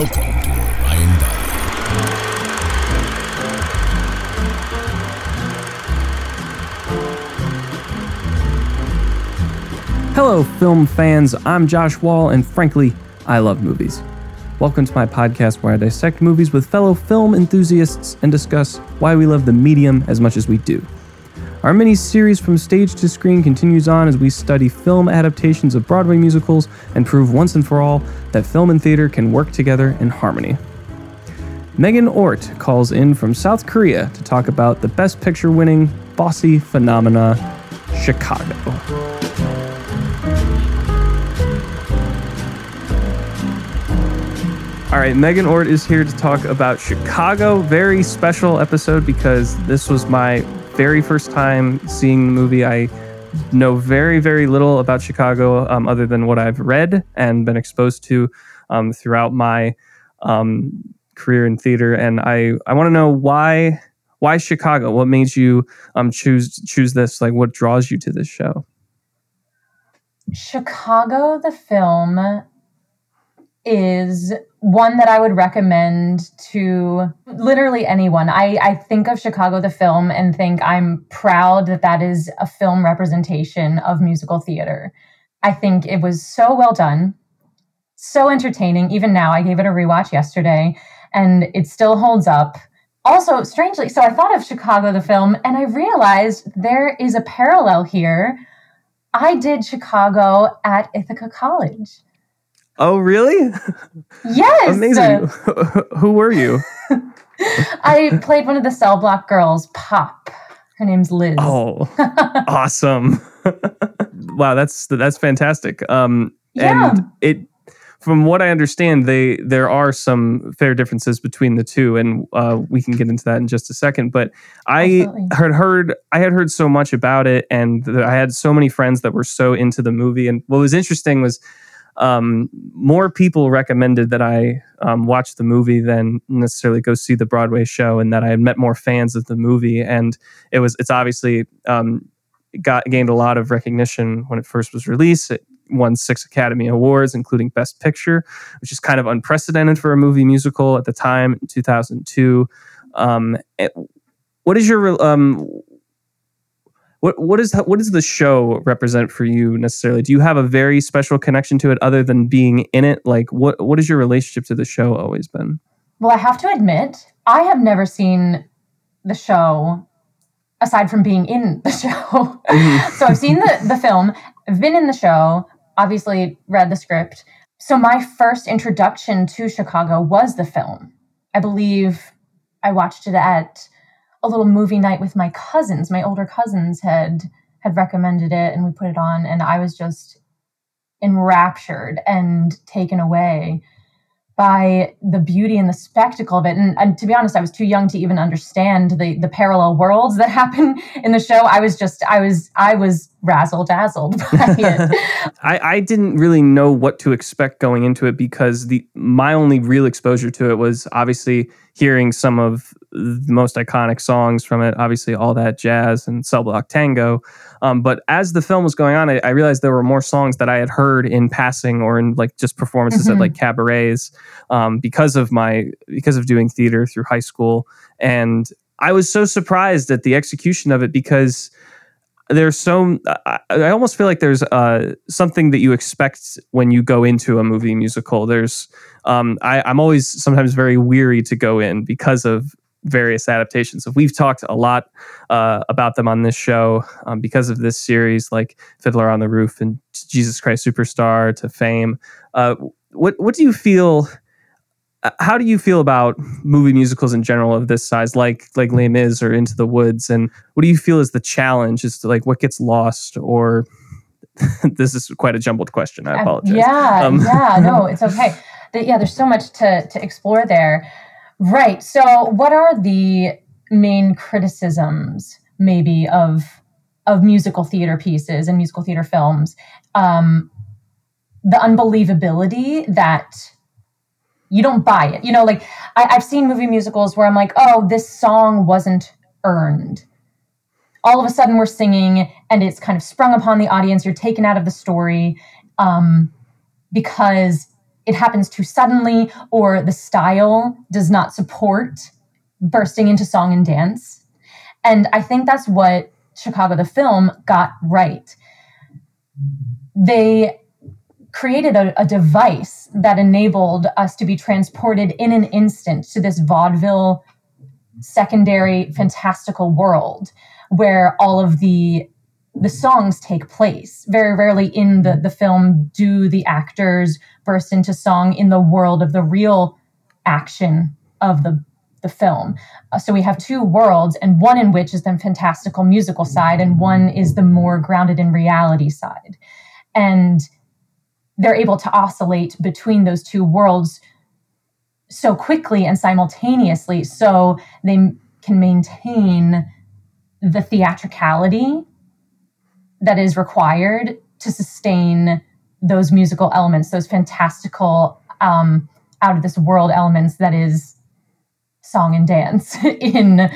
Welcome to Orion Valley. Hello, film fans. I'm Josh Wall, and frankly, I love movies. Welcome to my podcast where I dissect movies with fellow film enthusiasts and discuss why we love the medium as much as we do. Our mini series from stage to screen continues on as we study film adaptations of Broadway musicals and prove once and for all that film and theater can work together in harmony. Megan Ort calls in from South Korea to talk about the Best Picture winning Fosse phenomena, Chicago. All right, Megan Ort is here to talk about Chicago. Very special episode because this was my very first time seeing the movie. I know very, very little about Chicago um, other than what I've read and been exposed to um, throughout my um, career in theater. And I, I want to know why why Chicago? What made you um, choose choose this? Like, what draws you to this show? Chicago, the film, is one that I would recommend to literally anyone. I, I think of Chicago, the film, and think I'm proud that that is a film representation of musical theater. I think it was so well done, so entertaining. Even now, I gave it a rewatch yesterday, and it still holds up. Also, strangely, so I thought of Chicago, the film, and I realized there is a parallel here. I did Chicago at Ithaca College. Oh, really? Yes. Amazing. Who were you? I played one of the cell block girls, Pop. Her name's Liz. Oh, awesome! wow, that's that's fantastic. Um, Yeah. and it, from what I understand, they there are some fair differences between the two, and uh, we can get into that in just a second. But I Absolutely. had heard I had heard so much about it, and th- I had so many friends that were so into the movie. And what was interesting was um, more people recommended that I um, watch the movie than necessarily go see the Broadway show, and that I had met more fans of the movie. And it was it's obviously um, got gained a lot of recognition when it first was released. It won six Academy Awards, including Best Picture, which is kind of unprecedented for a movie musical at the time in 2002. Um, what is your um, what what is what does the show represent for you necessarily? Do you have a very special connection to it other than being in it? Like what what has your relationship to the show always been? Well, I have to admit, I have never seen the show aside from being in the show. Mhm. so I've seen the, the film, I've been in the show, obviously read the script. So my first introduction to Chicago was the film. I believe I watched it at a little movie night with my cousins. My older cousins had had recommended it and we put it on and I was just enraptured and taken away by the beauty and the spectacle of it. And, and to be honest, I was too young to even understand the the parallel worlds that happen in the show. I was just I was I was razzle dazzled by it. I, I didn't really know what to expect going into it because the my only real exposure to it was obviously hearing some of the most iconic songs from it, obviously all that jazz and cell block tango. Um, but as the film was going on, I, I realized there were more songs that I had heard in passing or in like just performances at Mhm. like cabarets um, because of my because of doing theater through high school, and I was so surprised at the execution of it because there's so I, I almost feel like there's uh, something that you expect when you go into a movie musical. There's um, I, I'm always sometimes very weary to go in because of various adaptations. So we've talked a lot uh, about them on this show um, because of this series, like Fiddler on the Roof and Jesus Christ Superstar to Fame. Uh, what what do you feel? Uh, How do you feel about movie musicals in general of this size, like like Les Mis or Into the Woods? And what do you feel is the challenge? Is to like what gets lost, or this is quite a jumbled question. I Um, apologize. Yeah, Um, yeah, no, it's okay. The- yeah, there's so much to to explore there. Right. So, what are the main criticisms, maybe, of of musical theater pieces and musical theater films? Um, the unbelievability that you don't buy it. You know, like I, I've seen movie musicals where I'm like, oh, this song wasn't earned. All of a sudden, we're singing, and it's kind of sprung upon the audience. You're taken out of the story um, because it happens too suddenly or the style does not support bursting into song and dance. And I think that's what Chicago the film got right. They created a, a, device that enabled us to be transported in an instant to this vaudeville secondary fantastical world where all of the the songs take place. Very rarely in the, the film do the actors burst into song in the world of the real action of the, the film. Uh, so we have two worlds, and one in which is the fantastical musical side, and one is the more grounded in reality side. And they're able to oscillate between those two worlds so quickly and simultaneously so they can maintain the theatricality that is required to sustain those musical elements, those fantastical, um, out of this world elements that is song and dance in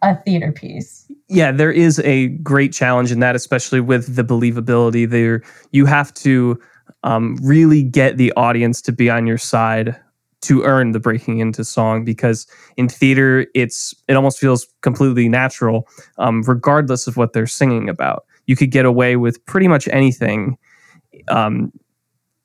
a theater piece. Yeah, there is a great challenge in that, especially with the believability. There, you have to um, really get the audience to be on your side to earn the breaking into song because in theater it's it almost feels completely natural um, regardless of what they're singing about. You could get away with pretty much anything um,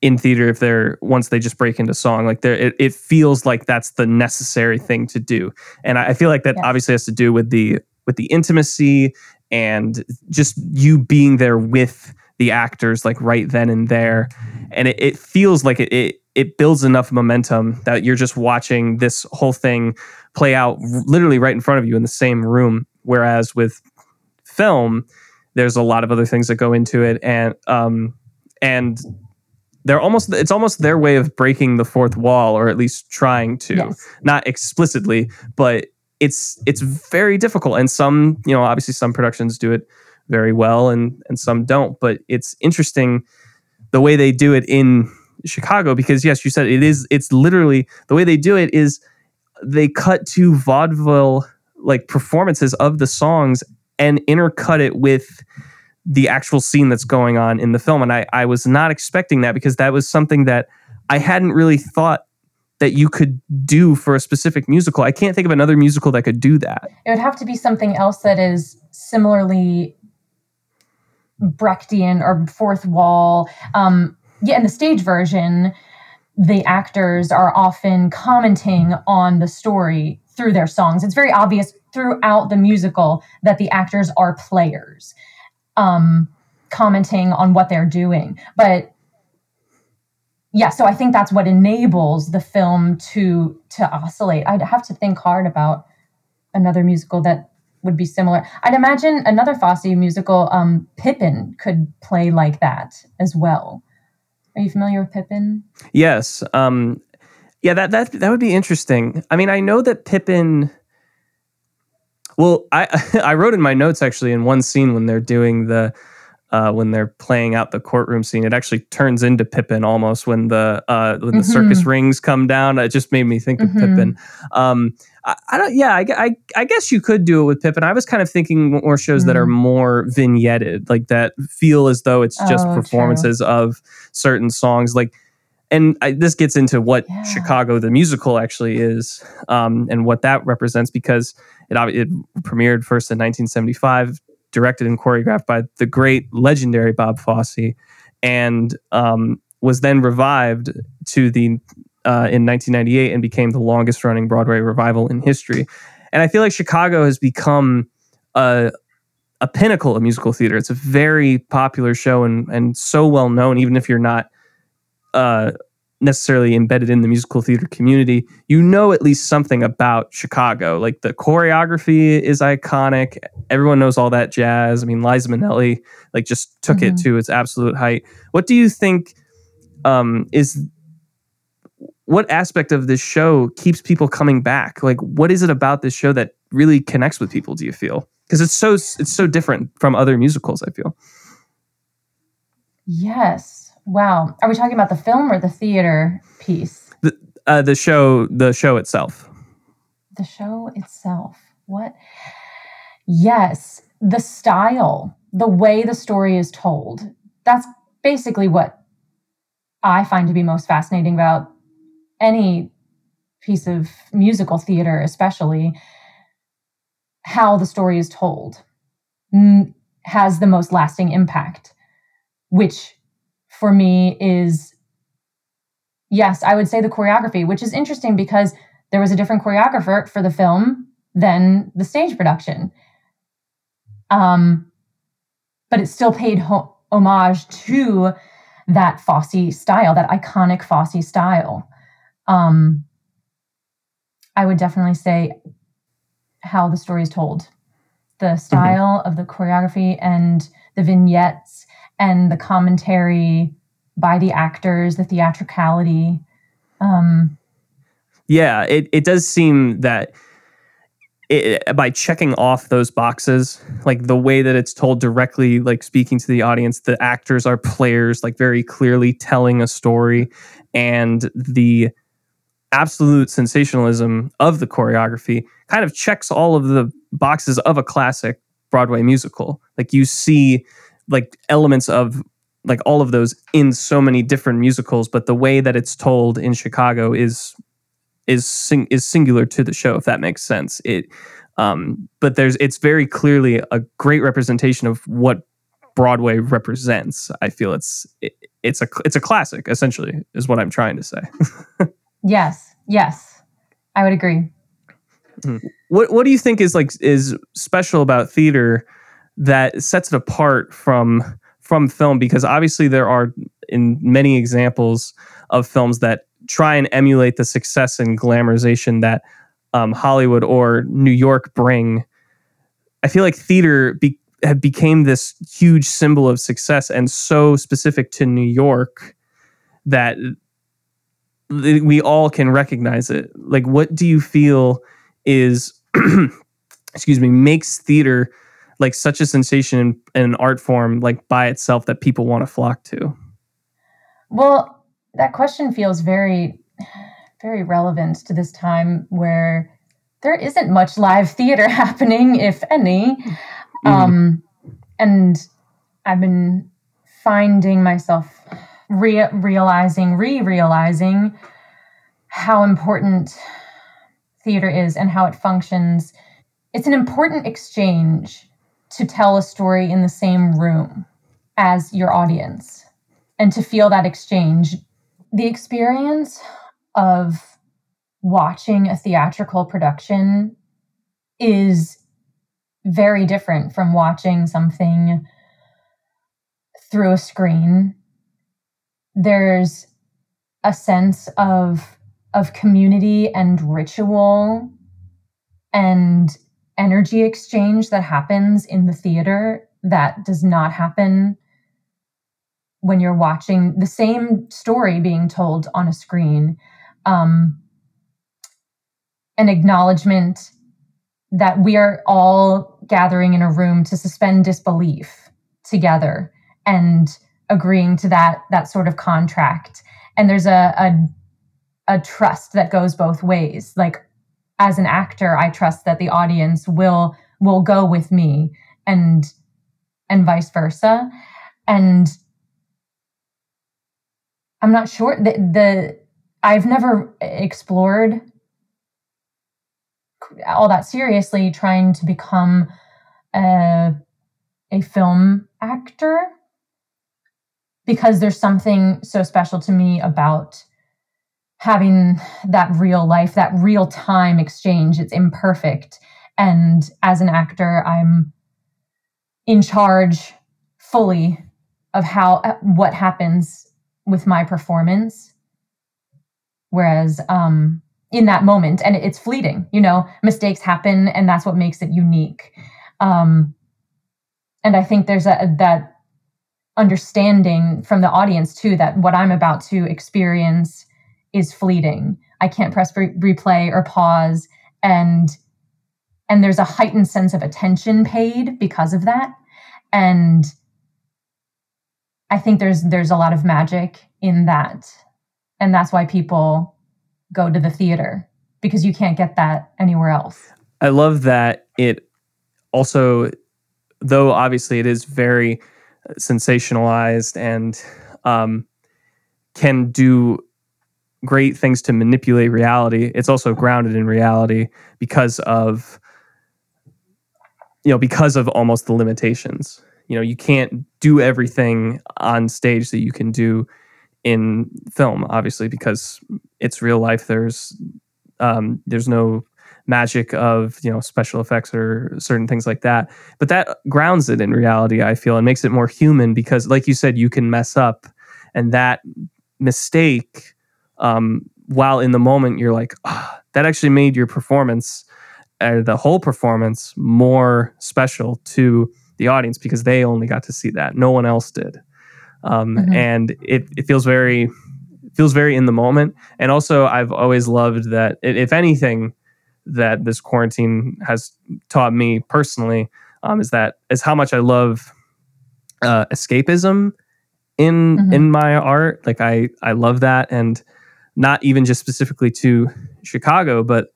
in theater if they're once they just break into song. Like there it, it, feels like that's the necessary thing to do. And i, I feel like that yes. obviously has to do with the with the intimacy and just you being there with the actors like right then and there and it, it feels like it, it it builds enough momentum that you're just watching this whole thing play out literally right in front of you in the same room whereas with film there's a lot of other things that go into it, and um, and they're almost it's almost their way of breaking the fourth wall, or at least trying to, yes. not explicitly, but it's it's very difficult. And some, you know, obviously some productions do it very well, and and some don't. But it's interesting the way they do it in Chicago because yes, you said it is. It's literally the way they do it is they cut to vaudeville like performances of the songs and intercut it with the actual scene that's going on in the film. And I, I was not expecting that because that was something that I hadn't really thought that you could do for a specific musical. I can't think of another musical that could do that. It would have to be something else that is similarly Brechtian or fourth wall. Um, yeah, in the stage version, the actors are often commenting on the story through their songs. It's very obvious throughout the musical that the actors are players, um, commenting on what they're doing. But yeah, so I think that's what enables the film to to oscillate. I'd have to think hard about another musical that would be similar. I'd imagine another Fosse musical, um, Pippin, could play like that as well. Are you familiar with Pippin? Yes. Um, yeah, that that that would be interesting. I mean, I know that Pippin well, I I wrote in my notes actually in one scene when they're doing the uh, when they're playing out the courtroom scene, it actually turns into Pippin almost when the uh, when the mm-hmm. circus rings come down. It just made me think mm-hmm. of Pippin. Um, I, I, don't. Yeah, I, I, I, guess you could do it with Pippin. I was kind of thinking more shows mm-hmm. that are mm. more vignetted, like that feel as though it's just oh, performances true. of certain songs, like. And I, this gets into what yeah. Chicago the musical actually is, um, and what that represents, because it, it premiered first in 1975, directed and choreographed by the great, legendary Bob Fosse, and um, was then revived to the uh, in 1998 and became the longest running Broadway revival in history. And I feel like Chicago has become a a pinnacle of musical theater. It's a very popular show and and so well known, even if you're not uh, necessarily embedded in the musical theater community, you know at least something about Chicago. Like the choreography is iconic. Everyone knows all that jazz. I mean, Liza Minnelli like just took mm-hmm. it to its absolute height. What do you think um, is what aspect of this show keeps people coming back? Like, what is it about this show that really connects with people? Do you feel? Because it's so it's so different from other musicals. I feel. Yes Wow. Are we talking about the film or the theater piece? The uh, the show the show itself. The show itself. What? Yes, the style, the way the story is told. That's basically what I find to be most fascinating about any piece of musical theater, especially, how the story is told has the most lasting impact, which for me is, yes, I would say the choreography, which is interesting because there was a different choreographer for the film than the stage production. Um, but it still paid ho- homage to that Fosse style, that iconic Fosse style. Um, I would definitely say how the story is told, the Mm-hmm. style of the choreography and the vignettes and the commentary by the actors, the theatricality. Um, Yeah, it, it does seem that it, by checking off those boxes, like the way that it's told directly, like speaking to the audience, the actors are players, like very clearly telling a story, and the absolute sensationalism of the choreography kind of checks all of the boxes of a classic Broadway musical. Like you see like elements of like all of those in so many different musicals, but the way that it's told in Chicago is is sing, is singular to the show, if that makes sense. It, um, but there's it's very clearly a great representation of what Broadway represents. I feel it's it, it's a it's a classic essentially is what I'm trying to say. yes, yes, I would agree. what what do you think is like is special about theater that sets it apart from from film because obviously there are in many examples of films that try and emulate the success and glamorization that um, Hollywood or New York bring. I feel like theater be, have became this huge symbol of success and so specific to New York that we all can recognize it. Like, what do you feel is, excuse me, makes theater like such a sensation and an art form like by itself that people want to flock to? Well, that question feels very, very relevant to this time where there isn't much live theater happening, if any. Mm-hmm. Um, and I've been finding myself re- realizing, re realizing how important theater is and how it functions. It's an important exchange to tell a story in the same room as your audience and to feel that exchange. The experience of watching a theatrical production is very different from watching something through a screen. There's a sense of of community and ritual and energy exchange that happens in the theater that does not happen when you're watching the same story being told on a screen. Um, an acknowledgement that we are all gathering in a room to suspend disbelief together and agreeing to that that sort of contract. And there's a, a a trust that goes both ways. Like as an actor i trust that the audience will will go with me and and vice versa. And i'm not sure the, the i've never explored all that seriously trying to become a, a film actor because there's something so special to me about having that real life, that real time exchange. It's imperfect. And as an actor, I'm in charge fully of how what happens with my performance. Whereas um, in that moment, and it's fleeting, you know, mistakes happen, and that's what makes it unique. Um, and I think there's a that understanding from the audience too that what I'm about to experience is fleeting. I can't press re- replay or pause and and there's a heightened sense of attention paid because of that. And I think there's there's a lot of magic in that. And that's why people go to the theater because you can't get that anywhere else. I love that it also though obviously it is very sensationalized and um, can do great things to manipulate reality. It's also grounded in reality because of you know because of almost the limitations. You know, you can't do everything on stage that you can do in film, obviously, because it's real life. There's um, there's no magic of you know special effects or certain things like that. But that grounds it in reality i feel and makes it more human because like you said you can mess up and that mistake um, while in the moment you're like oh, that actually made your performance uh, the whole performance more special to the audience because they only got to see that. No one else did. Um, mm-hmm. and it, it feels very feels very in the moment. And also i've always loved that if anything that this quarantine has taught me personally um, is that is how much i love uh, escapism in mm-hmm. in my art like i i love that and not even just specifically to chicago but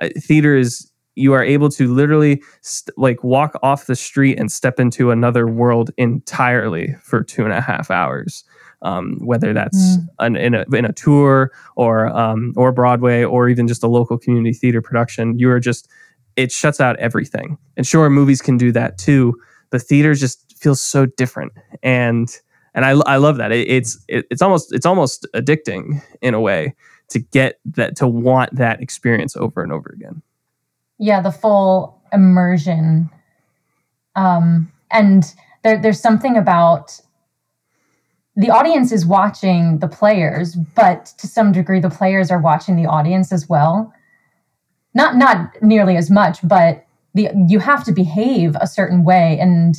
uh, theater is you are able to literally st- like walk off the street and step into another world entirely for two and a half hours um, whether that's mm. an, in, a, in a tour or um, or broadway or even just a local community theater production you are just it shuts out everything. And sure movies can do that too but theater just feels so different. And and I, I love that. It, it's it, it's almost it's almost addicting in a way to get that to want that experience over and over again. Yeah the full immersion. Um and there, there's something about the audience is watching the players but to some degree the players are watching the audience as well. Not not nearly as much but the you have to behave a certain way and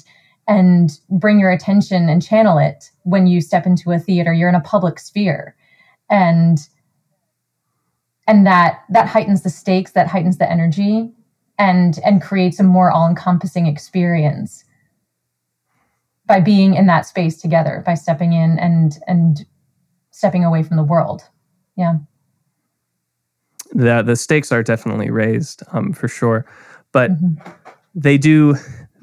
and bring your attention and channel it when you step into a theater. You're in a public sphere. And and that that heightens the stakes that heightens the energy and and creates a more all-encompassing experience by being in that space together by stepping in and and stepping away from the world yeah the the stakes are definitely raised um, for sure but mm-hmm. they do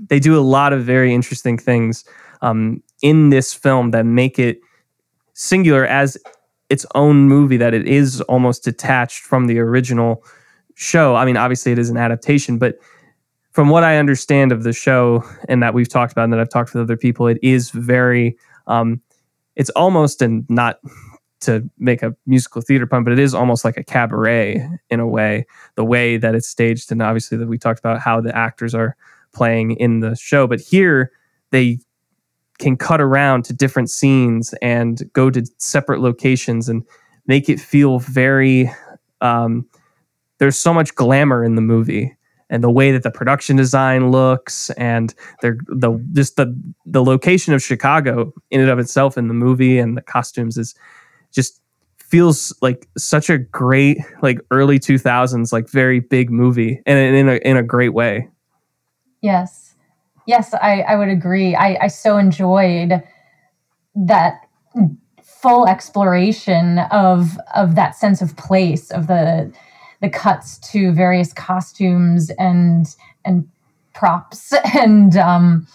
they do a lot of very interesting things um, in this film that make it singular as its own movie that it is almost detached from the original show. I mean, obviously it is an adaptation, but from what I understand of the show and that we've talked about and that I've talked with other people, it is very, um, it's almost and not to make a musical theater pun, but it is almost like a cabaret in a way, the way that it's staged. And obviously that we talked about how the actors are playing in the show. But here they can cut around to different scenes and go to separate locations and make it feel very um, there's so much glamour in the movie and the way that the production design looks and the the just the the location of Chicago in and of itself in the movie and the costumes is just feels like such a great like early 2000s like very big movie and in a in a great way. Yes. Yes i i would agree. I i so enjoyed that full exploration of of that sense of place of the the cuts to various costumes and and props. And um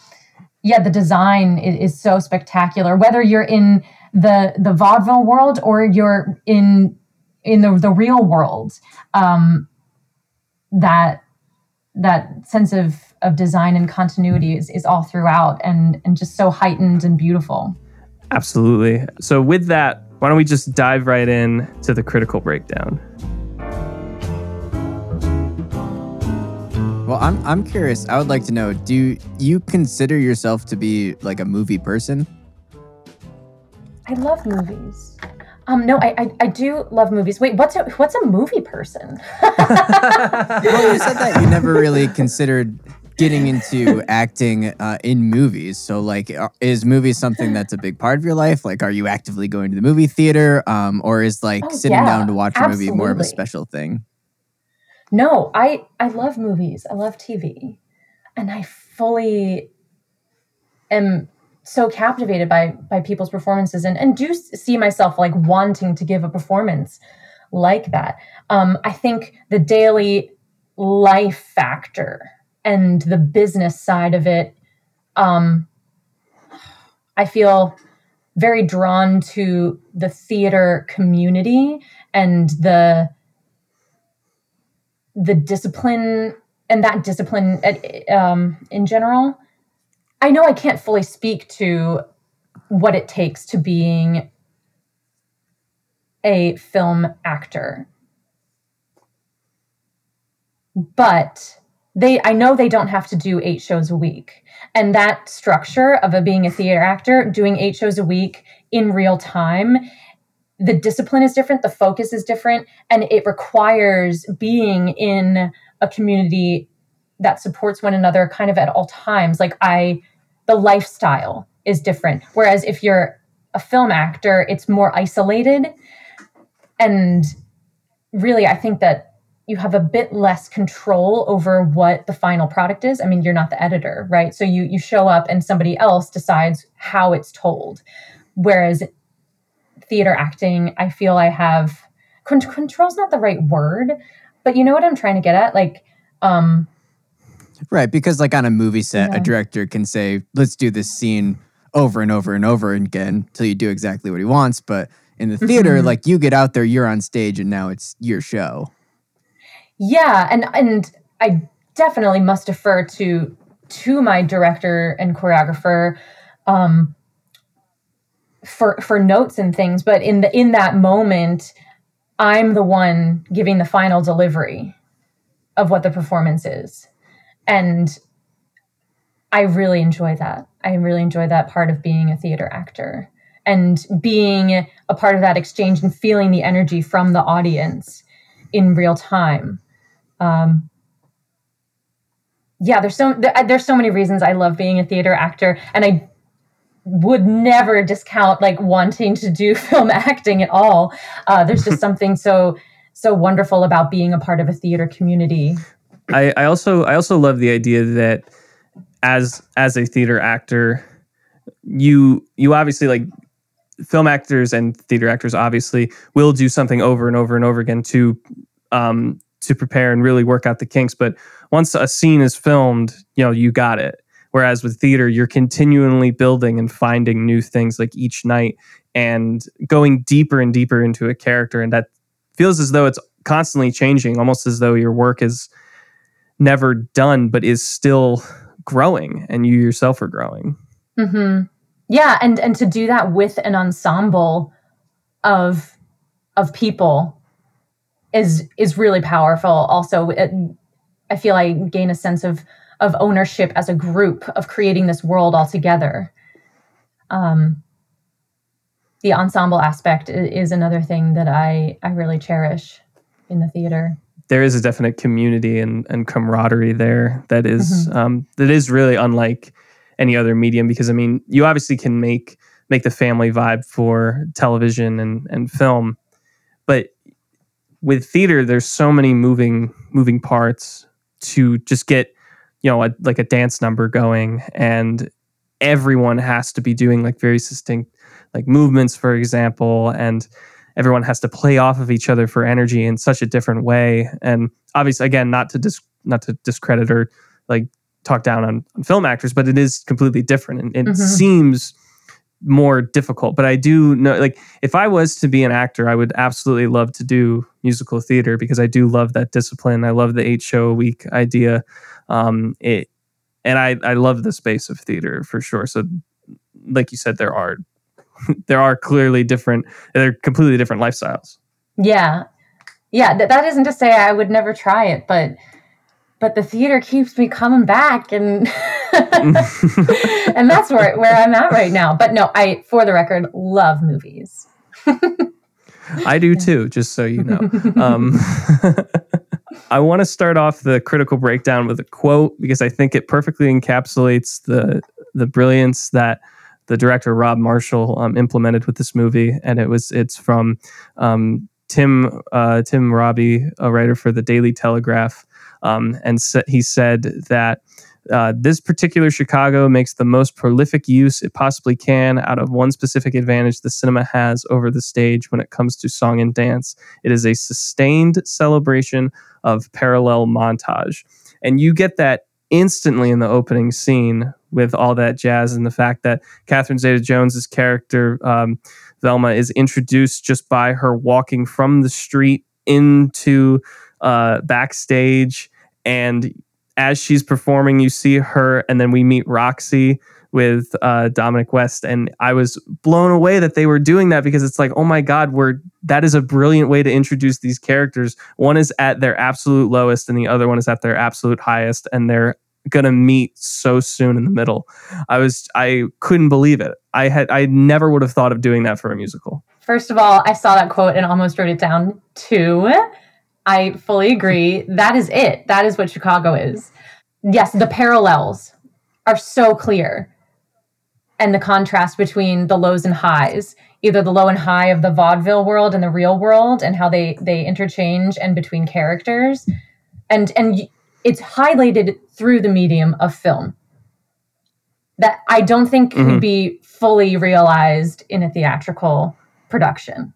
yeah the design is, is so spectacular. Whether you're in the the vaudeville world or you're in in the, the real world um that that sense of of design and continuity is, is all throughout and and just so heightened and beautiful. Absolutely. So with that why don't we just dive right in to the critical breakdown Well, I'm I'm curious. I would like to know, do you consider yourself to be like a movie person? I love movies. Um, no, I, I, I do love movies. Wait, what's a what's a movie person? well, you said that you never really considered getting into acting uh, in movies. So, like, uh, is movies something that's a big part of your life? Like, are you actively going to the movie theater, um, or is like oh, sitting yeah, down to watch a absolutely. movie more of a special thing? No, I I love movies. I love TV. And I fully am so captivated by by people's performances and and do see myself like wanting to give a performance like that. Um, I think the daily life factor and the business side of it, um, I feel very drawn to the theater community and the the discipline and that discipline uh, um, in general. I know I can't fully speak to what it takes to being a film actor. But they I know they don't have to do 8 shows a week. And that structure of a, being a theater actor, doing 8 shows a week in real time, the discipline is different, the focus is different, and it requires being in a community that supports one another kind of at all times. Like I the lifestyle is different. Whereas if you're a film actor, it's more isolated. And really, I think that you have a bit less control over what the final product is. I mean, you're not the editor, right? So you you show up and somebody else decides how it's told. Whereas theater acting, I feel I have control's not the right word, but you know what I'm trying to get at? Like um Right, because like on a movie set, yeah. a director can say, "Let's do this scene over and over and over again until you do exactly what he wants." But in the theater, mm-hmm. like you get out there, you're on stage, and now it's your show. Yeah, and and I definitely must defer to to my director and choreographer um, for for notes and things. But in the in that moment, I'm the one giving the final delivery of what the performance is and I really enjoy that. I really enjoy that part of being a theater actor and being a part of that exchange and feeling the energy from the audience in real time. Um, yeah, there's so there's so many reasons I love being a theater actor, and I would never discount like wanting to do film acting at all. Uh, there's just something so so wonderful about being a part of a theater community. I, I also I also love the idea that as as a theater actor, you you obviously like film actors and theater actors obviously will do something over and over and over again to um to prepare and really work out the kinks. But once a scene is filmed, you know, you got it. Whereas with theater, you're continually building and finding new things like each night and going deeper and deeper into a character. And that feels as though it's constantly changing, almost as though your work is never done, but is still growing, and you yourself are growing. Mm-hmm. Yeah, and and to do that with an ensemble of of people is is really powerful. Also, it, I feel I gain a sense of of ownership as a group of creating this world all together. Um, the ensemble aspect is another thing that I I really cherish in the theater there is a definite community and, and camaraderie there that is, mm-hmm. um, that is really unlike any other medium because I mean you obviously can make make the family vibe for television and, and film, but with theater there's so many moving moving parts to just get you know a, like a dance number going and everyone has to be doing like very distinct like movements for example and everyone has to play off of each other for energy in such a different way. And obviously, again, not to dis- not to discredit or like talk down on, on film actors, but it is completely different, and it mm-hmm. seems more difficult. But I do know, like, if I was to be an actor, I would absolutely love to do musical theater because I do love that discipline. I love the eight show a week idea. Um, it, and I I love the space of theater for sure. So, like you said, there are there are clearly different they're completely different lifestyles yeah yeah th- that isn't to say i would never try it but but the theater keeps me coming back and and that's where where i'm at right now. But no i for the record love movies. I do too just so you know. Um, i want to start off the critical breakdown with a quote because i think it perfectly encapsulates the the brilliance that the director Rob Marshall um, implemented with this movie, and it was it's from um, Tim uh, Tim Robey, a writer for the Daily Telegraph, um, and he said that. Uh, this particular Chicago makes the most prolific use it possibly can out of one specific advantage the cinema has over the stage when it comes to song and dance. It is a sustained celebration of parallel montage. And you get that instantly in the opening scene with all that jazz and the fact that Catherine Zeta Jones's character, um, Velma, is introduced just by her walking from the street into uh, backstage. And as she's performing, you see her, and then we meet Roxie with uh, Dominic West, and I was blown away that they were doing that because it's like, oh my god, we're that is a brilliant way to introduce these characters. One is at their absolute lowest, and the other one is at their absolute highest, and they're gonna meet so soon in the middle. I was I couldn't believe it. I had I never would have thought of doing that for a musical. First of all, I saw that quote and almost wrote it down too. I fully agree. That is it. That is what Chicago is. Yes, the parallels are so clear and the contrast between the lows and highs either the low and high of the vaudeville world and the real world and how they they interchange and between characters and and it's highlighted through the medium of film that i don't think mm-hmm. could be fully realized in a theatrical production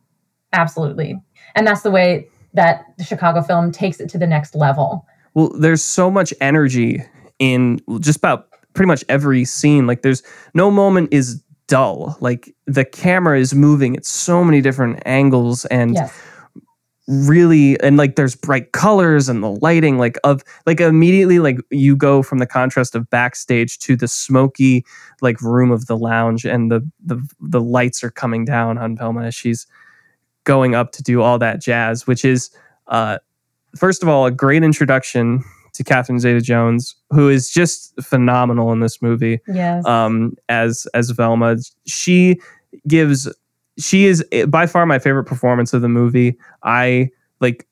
absolutely and that's the way that the chicago film takes it to the next level well there's so much energy in just about pretty much every scene. Like there's no moment is dull. Like the camera is moving at so many different angles and yes. really and like there's bright colors and the lighting like of like immediately like you go from the contrast of backstage to the smoky like room of the lounge and the the the lights are coming down on Velma as she's going up to do all that jazz, which is uh first of all a great introduction to Catherine Zeta-Jones, who is just phenomenal in this movie. Yes. Um, as as Velma, she gives she is by far my favorite performance of the movie. I like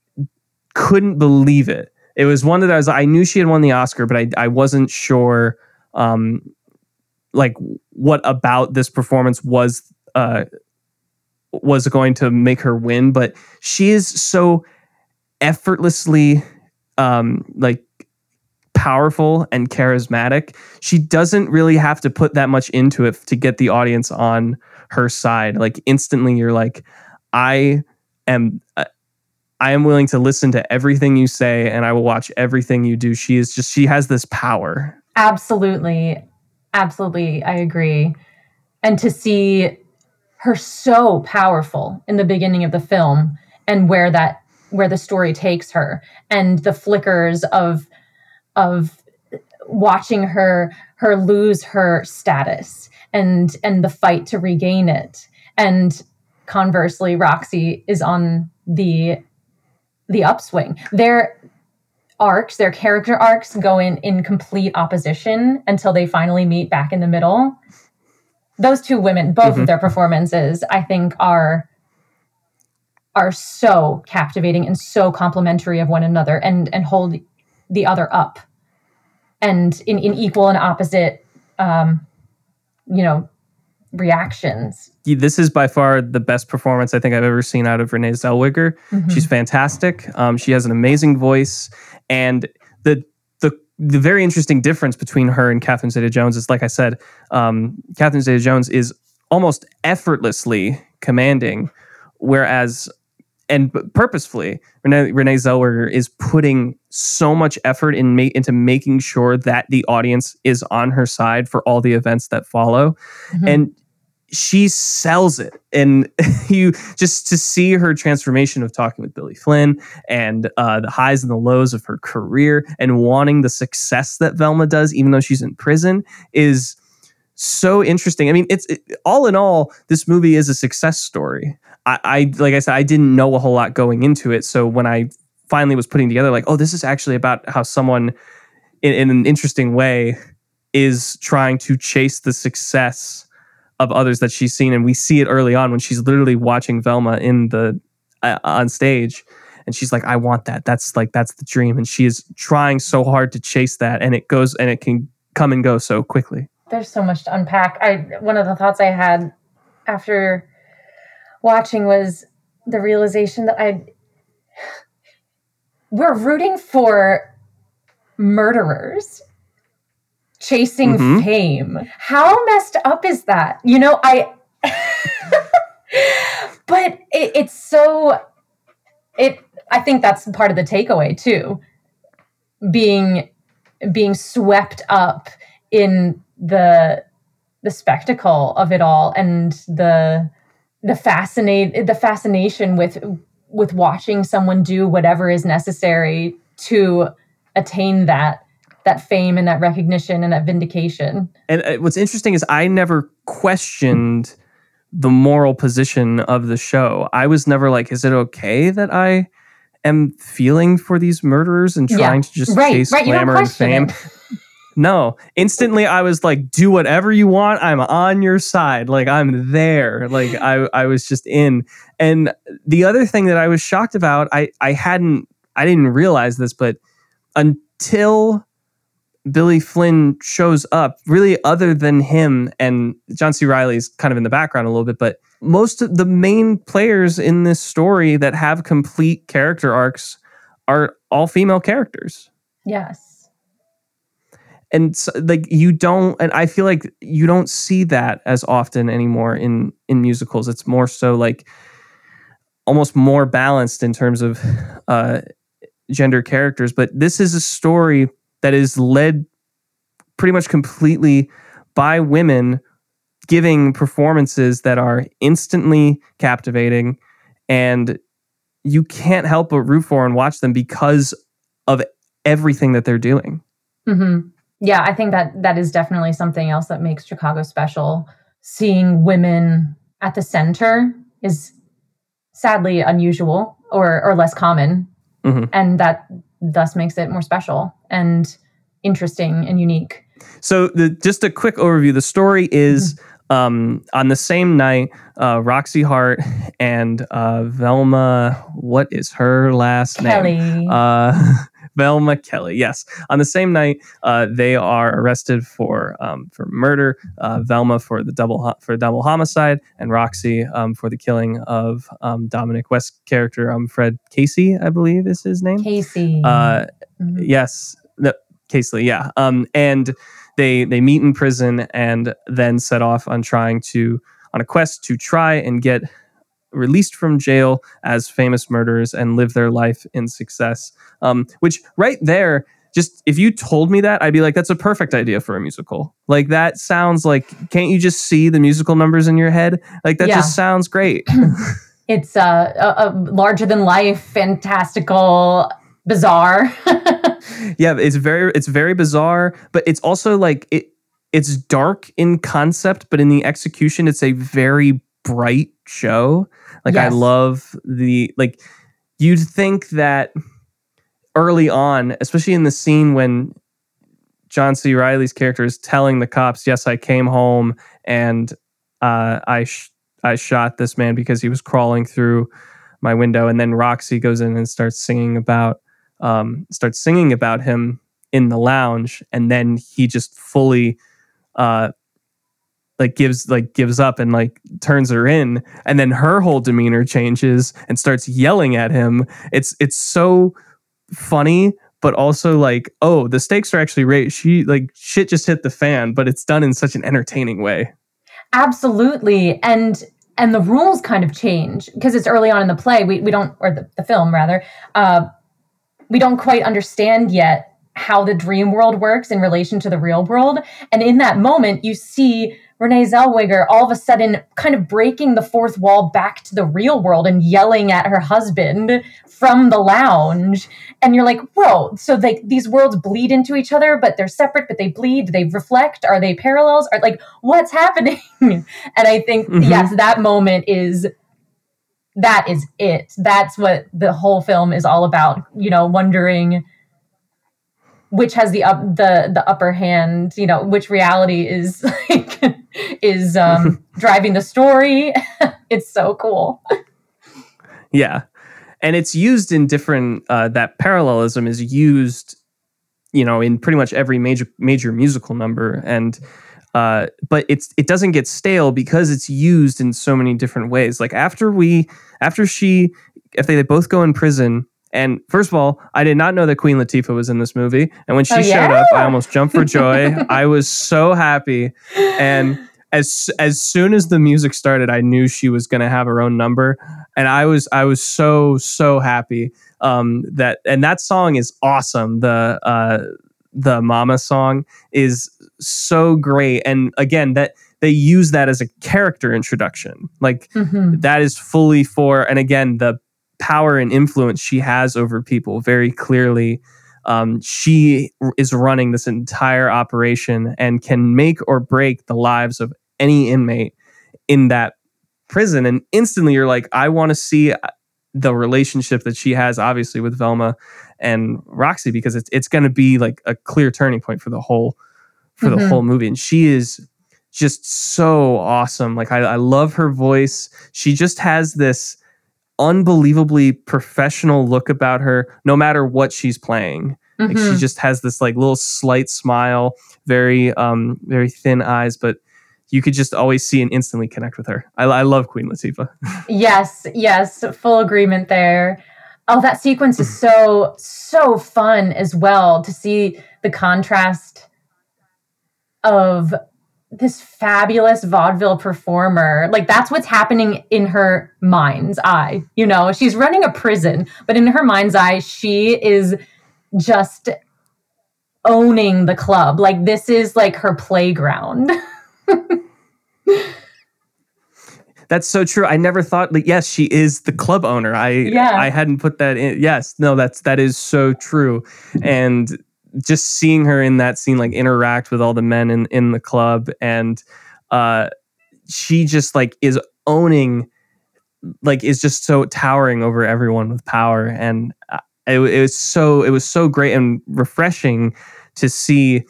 couldn't believe it. It was one that I was I knew she had won the Oscar, but I I wasn't sure um like what about this performance was uh was going to make her win, but she is so effortlessly um like powerful and charismatic. She doesn't really have to put that much into it to get the audience on her side. Like instantly you're like I am uh, I am willing to listen to everything you say and I will watch everything you do. She is just she has this power. Absolutely. Absolutely. I agree. And to see her so powerful in the beginning of the film and where that where the story takes her and the flickers of of watching her her lose her status and and the fight to regain it. And conversely roxie is on the the upswing. Their arcs their character arcs go in in complete opposition until they finally meet back in the middle those two women both mm-hmm. of their performances i think are are so captivating and so complementary of one another and and hold the other up. And in, in equal and opposite um, you know reactions. This is by far the best performance i think i've ever seen out of renee zellweger. Mm-hmm. she's fantastic. Um, she has an amazing voice. And the the very interesting difference between her and catherine zeta-jones is like i said um, catherine zeta-jones is almost effortlessly commanding whereas and purposefully, Renee, Renee Zellweger is putting so much effort in ma- into making sure that the audience is on her side for all the events that follow, mm-hmm. and she sells it. And you just to see her transformation of talking with Billy Flynn and uh, the highs and the lows of her career and wanting the success that Velma does, even though she's in prison, is so interesting. I mean, it's it, all in all, this movie is a success story. I, I, like I said, I didn't know a whole lot going into it. So when I finally was putting together, like, oh, this is actually about how someone, in, in an interesting way, is trying to chase the success of others that she's seen, and we see it early on when she's literally watching Velma in the uh, on stage and she's like i want that. That's like that's the dream and she is trying so hard to chase that and it goes and it can come and go so quickly. There's so much to unpack. I one of the thoughts I had after watching was the realization that I we're rooting for murderers chasing mm-hmm. fame. How messed up is that? You know, I but it, it's so it I think that's part of the takeaway too. Being being swept up in the the spectacle of it all and the the fascinate the fascination with with watching someone do whatever is necessary to attain that that fame and that recognition and that vindication. And uh, what's interesting is I never questioned the moral position of the show. I was never like, is it okay that I am feeling for these murderers and Yeah. trying to just Right, chase right, glamour and fame? No, instantly I was like, do whatever you want. I'm on your side. Like I'm there. Like I, I was just in. And the other thing that I was shocked about, I, I hadn't, I didn't realize this, but until Billy Flynn shows up, really, other than him and John C. Reilly's kind of in the background a little bit, but most of the main players in this story that have complete character arcs are all female characters Yes. and so, like you don't and i feel like you don't see that as often anymore in in musicals it's more so like almost more balanced in terms of uh gender characters but this is a story that is led pretty much completely by women giving performances that are instantly captivating and you can't help but root for and watch them because of everything that they're doing hmm Yeah, I think that that is definitely something else that makes Chicago special. Seeing women at the center is sadly unusual or or less common, Mhm. and that thus makes it more special and interesting and unique. So the just a quick overview. The story is um, on the same night, uh, Roxie Hart and uh, Velma. What is her last name? Kelly, Uh, Velma Kelly. Yes, on the same night, uh, they are arrested for um, for murder. Uh, Velma for the double ho- for double homicide, and Roxie um, for the killing of um, Dominic West character um, Fred Casey, I believe is his name. Casey. Uh, Mhm. Yes, no, Casely, yeah. Um, and they they meet in prison and then set off on trying to on a quest to try and get released from jail as famous murderers and live their life in success. Um, which right there, just if you told me that, I'd be like, that's a perfect idea for a musical. Like that sounds like, can't you just see the musical numbers in your head? Like that Yeah. just sounds great. it's uh, a, a larger than life, fantastical, bizarre. yeah it's very it's very bizarre but it's also like it it's dark in concept but in the execution it's a very bright show. Like i love the like you'd think that early on especially in the scene when john c. Reilly's character is telling the cops yes i came home and uh, i sh- i shot this man because he was crawling through my window. And then roxie goes in and starts singing about um, starts singing about him in the lounge, and then he just fully, uh, like gives like gives up and like turns her in, and then her whole demeanor changes and starts yelling at him. It's it's so funny, but also like, oh, the stakes are actually raised. She like shit just hit the fan, but it's done in such an entertaining way. Absolutely. And and the rules kind of change because it's early on in the play. We we don't or the, the film rather. Uh, we don't quite understand yet how the dream world works in relation to the real world. And in that moment, you see Renee Zellweger all of a sudden kind of breaking the fourth wall back to the real world and yelling at her husband from the lounge. And you're like, whoa, so like these worlds bleed into each other, but they're separate, but they bleed. They reflect? Are they parallels? Are like what's happening? and I think Mhm. yes, that moment is that is it. That's what the whole film is all about. You know, wondering which has the up the the upper hand. You know, which reality is like is um, driving the story. it's so cool. Yeah. And it's used in different uh, that parallelism is used you know in pretty much every major major musical number and uh, but it's it doesn't get stale because it's used in so many different ways like after we after she if they, they both go in prison and first of all i did not know that queen latifah was in this movie and when she Oh, showed up i almost jumped for joy i was so happy and as as soon as the music started, I knew she was going to have her own number, and I was I was so so happy um, that and that song is awesome. The uh, the Mama song is so great. And again, that they use that as a character introduction. Like Mhm. that is fully for, and again, the power and influence she has over people very clearly. Um, she is running this entire operation and can make or break the lives of any inmate in that prison. And instantly you're like, I want to see uh, the relationship that she has, obviously, with Velma and Roxie, because it's it's going to be like a clear turning point for the whole for the Mhm. whole movie. And she is just so awesome. Like I, I love her voice. She just has this unbelievably professional look about her, no matter what she's playing. Like she Mhm. just has this like little slight smile, very um very thin eyes, but you could just always see and instantly connect with her. I, I love Queen Latifah. Yes, yes, full agreement there. Oh, that sequence is so so fun as well to see the contrast of this fabulous vaudeville performer. Like that's what's happening in her mind's eye. You know, she's running a prison, but in her mind's eye, she is just owning the club. Like this is like her playground. That's so true. I never thought like yes, she is the club owner. I Yeah. I hadn't put that in. Yes, no, that's that is so true. And just seeing her in that scene like interact with all the men in in the club and uh she just like is owning like is just so towering over everyone with power. And uh, it, it was so it was so great and refreshing to see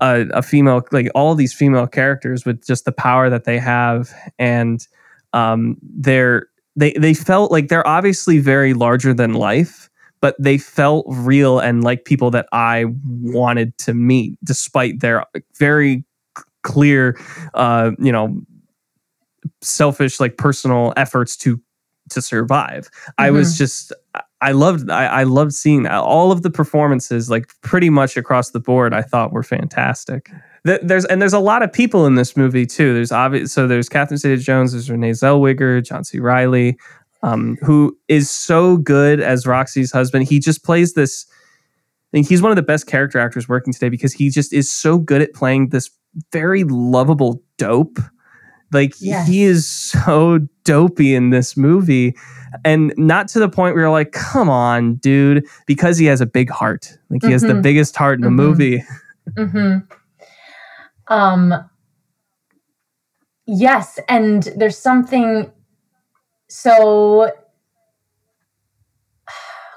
a, a female like all these female characters with just the power that they have. And um they're they they felt like they're obviously very larger than life but they felt real and like people that I wanted to meet despite their very clear uh you know selfish like personal efforts to to survive. I was just i loved I, I loved seeing that. All of the performances like pretty much across the board i thought were fantastic. Th- there's and there's a lot of people in this movie too. There's obvious so there's catherine zeta jones there's renee zellweger john c. Reilly um, who is so good as roxie's husband he just plays this I think he's one of the best character actors working today because he just is so good at playing this very lovable dope. Like Yes. he is so dopey in this movie, and not to the point where you're like, "Come on, dude," because he has a big heart. Like he has the Mhm. biggest heart in the Mhm. movie. hmm Um, yes, and there's something so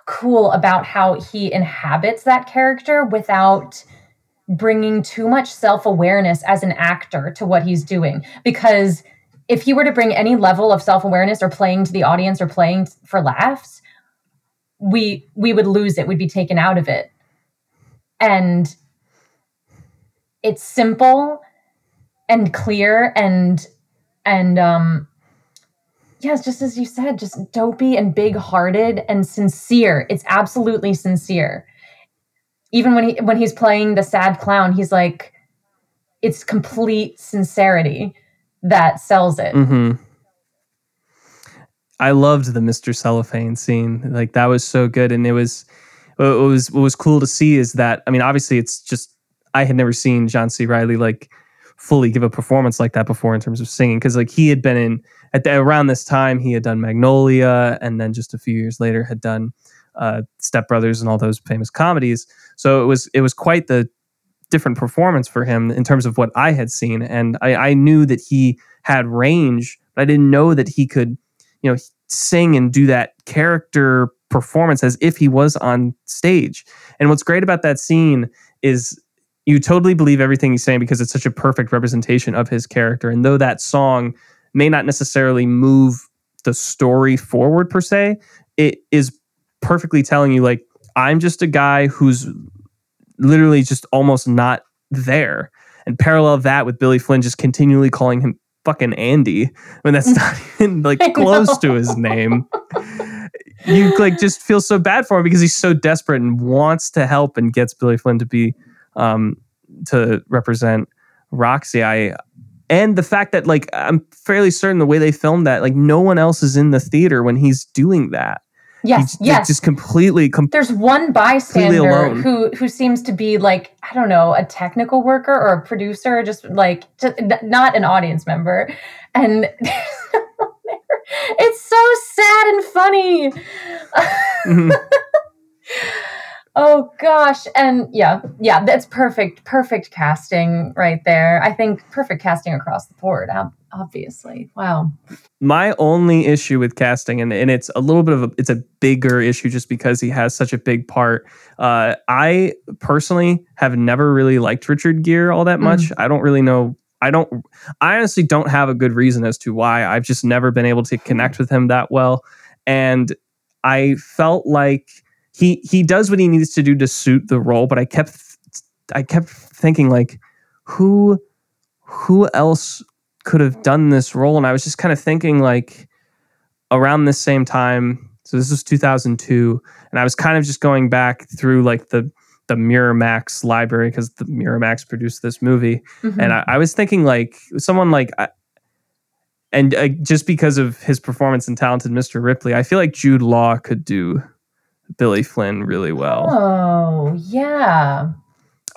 cool about how he inhabits that character without bringing too much self-awareness as an actor to what he's doing. Because if he were to bring any level of self-awareness or playing to the audience or playing for laughs we we would lose it. We'd be taken out of it. And it's simple and clear and and um yes just as you said just dopey and big hearted and sincere it's absolutely sincere even when he when he's playing the sad clown he's like it's complete sincerity that sells it Mm-hmm. I loved the Mr. Cellophane scene. Like that was so good, and it was what was what was cool to see is that I mean, obviously, it's just I had never seen John C. Reilly like fully give a performance like that before in terms of singing because like he had been in at the, around this time he had done Magnolia and then just a few years later had done uh, Step Brothers and all those famous comedies. So it was it was quite the different performance for him in terms of what I had seen, and I, I knew that he had range, but I didn't know that he could, you know, sing and do that character performance as if he was on stage. And what's great about that scene is you totally believe everything he's saying because it's such a perfect representation of his character. And though that song may not necessarily move the story forward per se, it is perfectly telling you like I'm just a guy who's literally just almost not there. And parallel that with Billy Flynn just continually calling him fucking Andy when that's not even like close to his name. You like just feel so bad for him because he's so desperate and wants to help and gets Billy Flynn to be um to represent Roxie. I and the fact that like I'm fairly certain the way they filmed that, like no one else is in the theater when he's doing that. Yes, He's yes. just completely com- There's one bystander who who seems to be like I don't know a technical worker or a producer, just like just, not an audience member, and there's someone there. it's so sad and funny. Mhm. oh gosh, and yeah, yeah, that's perfect, perfect casting right there. I think perfect casting across the board. Obviously, wow. my only issue with casting and, and it's a little bit of a it's a bigger issue just because he has such a big part uh, i personally have never really liked richard gere all that Mm. much i don't really know i don't i honestly don't have a good reason as to why i've just never been able to connect with him that well and i felt like he he does what he needs to do to suit the role but i kept i kept thinking like who who else could have done this role and i was just kind of thinking like around this same time so this was 2002 and i was kind of just going back through like the the miramax library because the miramax produced this movie Mhm. and I, I was thinking like someone like I, and uh, just because of his performance in talented mr ripley i feel like jude law could do billy flynn really well Oh yeah.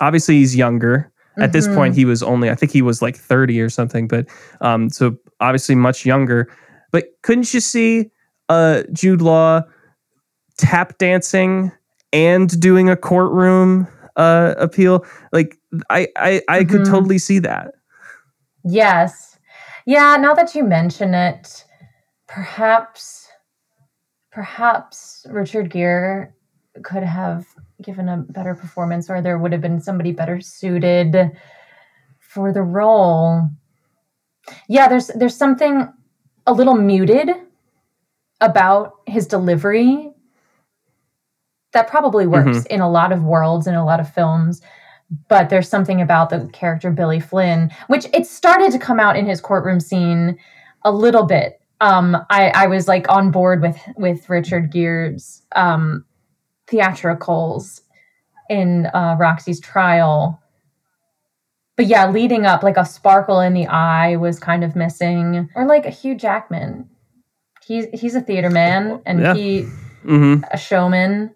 obviously he's younger at this point he was only i think he was like 30 or something but um so obviously much younger but couldn't you see uh jude law tap dancing and doing a courtroom uh appeal like i i i could Mhm. totally see that Yes. Yeah, now that you mention it, perhaps perhaps Richard Gere could have given a better performance or there would have been somebody better suited for the role. Yeah, there's there's something a little muted about his delivery that probably works mm-hmm. in a lot of worlds and a lot of films but there's something about the character Billy Flynn, which it started to come out in his courtroom scene a little bit. Um, I, I was like on board with with Richard Gere's um, theatricals in uh, Roxie's trial. But yeah, leading up, like a sparkle in the eye was kind of missing, or like a Hugh Jackman. He's he's a theater man, and Yeah. he hmm a showman.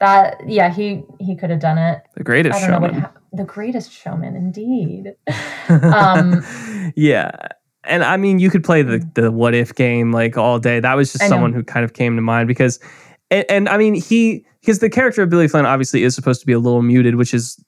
That yeah, he he could have done it. the greatest I don't know what showman ha- the greatest showman, indeed. um, yeah and i mean you could play the the what if game like all day that was just someone who kind of came to mind because and, and i mean he because the character of billy flynn obviously is supposed to be a little muted which is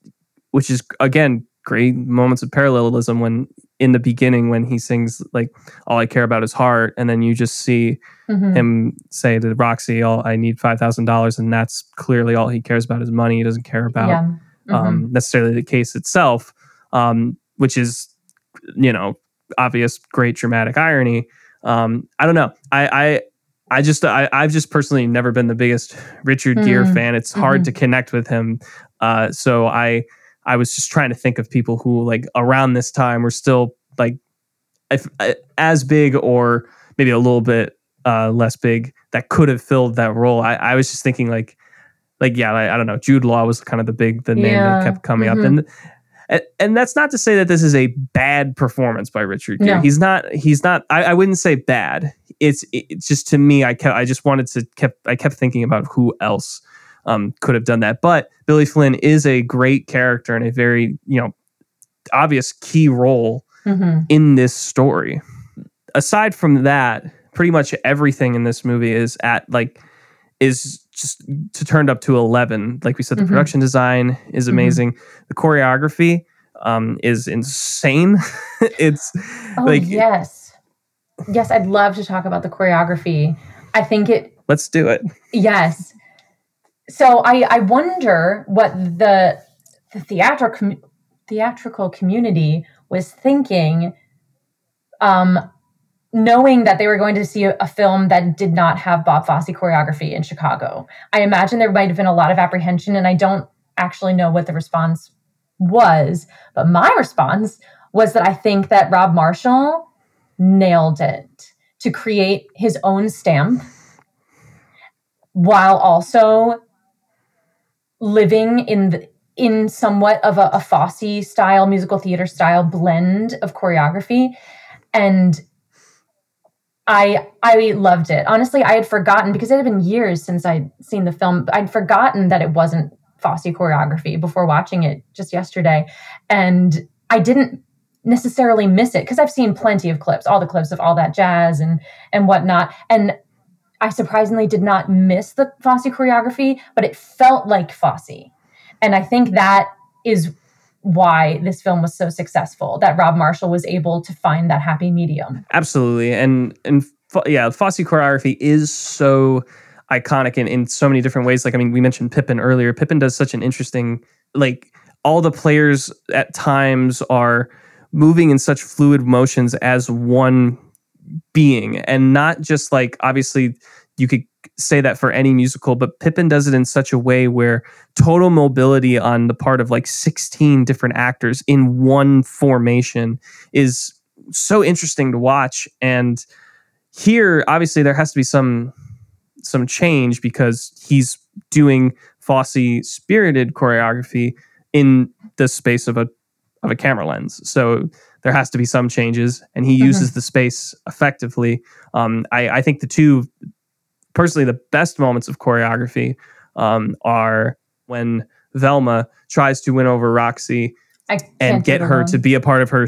which is again great moments of parallelism when in the beginning when he sings like all i care about is heart and then you just see mhm. him say to roxie all i need $5000 and that's clearly all he cares about is money he doesn't care about yeah. mhm. um, necessarily the case itself, um, which is, you know, obvious, great dramatic irony. Um, I don't know. I, I, I just, I, I've just personally never been the biggest Richard Gere Mm. fan. It's hard to connect with him. Uh, so I, I was just trying to think of people who, like, around this time were still like, if, uh, as big or maybe a little bit uh, less big that could have filled that role. I, I was just thinking like, like yeah, I, I don't know. Jude Law was kind of the big the name Yeah, that kept coming mhm. up, and, and and that's not to say that this is a bad performance by Richard Gere. No. He's not. He's not. I, I wouldn't say bad. It's it's just to me. I kept. I just wanted to kept. I kept thinking about who else um, could have done that. But Billy Flynn is a great character and a very you know obvious key role Mhm. in this story. Aside from that, pretty much everything in this movie is at like is just to turned up to 11 like we said the Mhm. production design is Mhm. amazing the choreography um, is insane it's Oh like yes, yes. I'd love to talk about the choreography. I think it let's do it Yes. So I I wonder what the the theatrical theatrical community was thinking, um, knowing that they were going to see a, film that did not have Bob Fosse choreography in Chicago. I imagine there might have been a lot of apprehension, and I don't actually know what the response was, but my response was that I think that Rob Marshall nailed it to create his own stamp while also living in the, in somewhat of a, a Fosse style musical theater style blend of choreography and I I loved it. Honestly, I had forgotten because it had been years since I'd seen the film. I'd forgotten that it wasn't Fosse choreography before watching it just yesterday, and I didn't necessarily miss it because I've seen plenty of clips, all the clips of all that jazz and and whatnot, and I surprisingly did not miss the Fosse choreography, but it felt like Fosse, and I think that is why this film was so successful that Rob Marshall was able to find that happy medium. Absolutely. And and yeah, Fosse choreography is so iconic in, in so many different ways. Like I mean, we mentioned Pippin earlier. Pippin does such an interesting like all the players at times are moving in such fluid motions as one being and not just like obviously you could say that for any musical, but Pippin does it in such a way where total mobility on the part of like 16 different actors in one formation is so interesting to watch. And here, obviously, there has to be some some change because he's doing Fosse spirited choreography in the space of a of a camera lens. So there has to be some changes, and he uses mm-hmm. the space effectively. Um, I, I think the two personally the best moments of choreography um, are when Velma tries to win over Roxie and get her to be a part of her.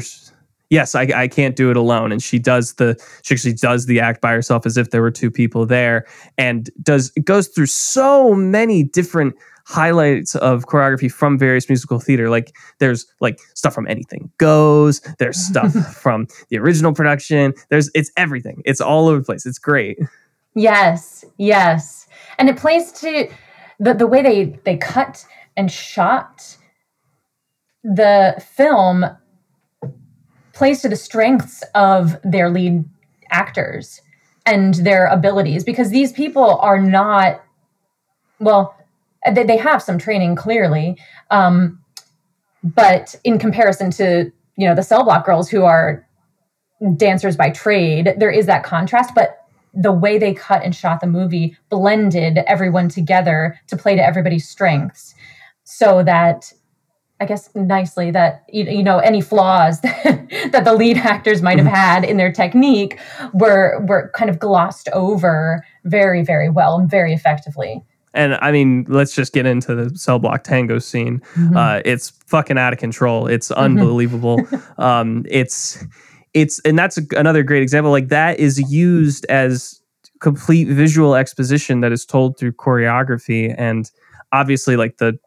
Yes, I, I can't do it alone, and she does the she actually does the act by herself as if there were two people there, and does it goes through so many different highlights of choreography from various musical theater. Like there's like stuff from Anything Goes, there's stuff from the original production. There's it's everything. It's all over the place. It's great. Yes, yes. And it plays to the, the way they, they cut and shot the film plays to the strengths of their lead actors and their abilities because these people are not well they, they have some training clearly um, but in comparison to you know the cell block girls who are dancers by trade there is that contrast but the way they cut and shot the movie blended everyone together to play to everybody's strengths so that I guess nicely that you, know any flaws that the lead actors might have mm-hmm. had in their technique were were kind of glossed over very very well and very effectively. And I mean, let's just get into the cell block tango scene. Mm-hmm. Uh, it's fucking out of control. It's mm-hmm. unbelievable. um, it's it's and that's another great example like that is used as complete visual exposition that is told through choreography and obviously like the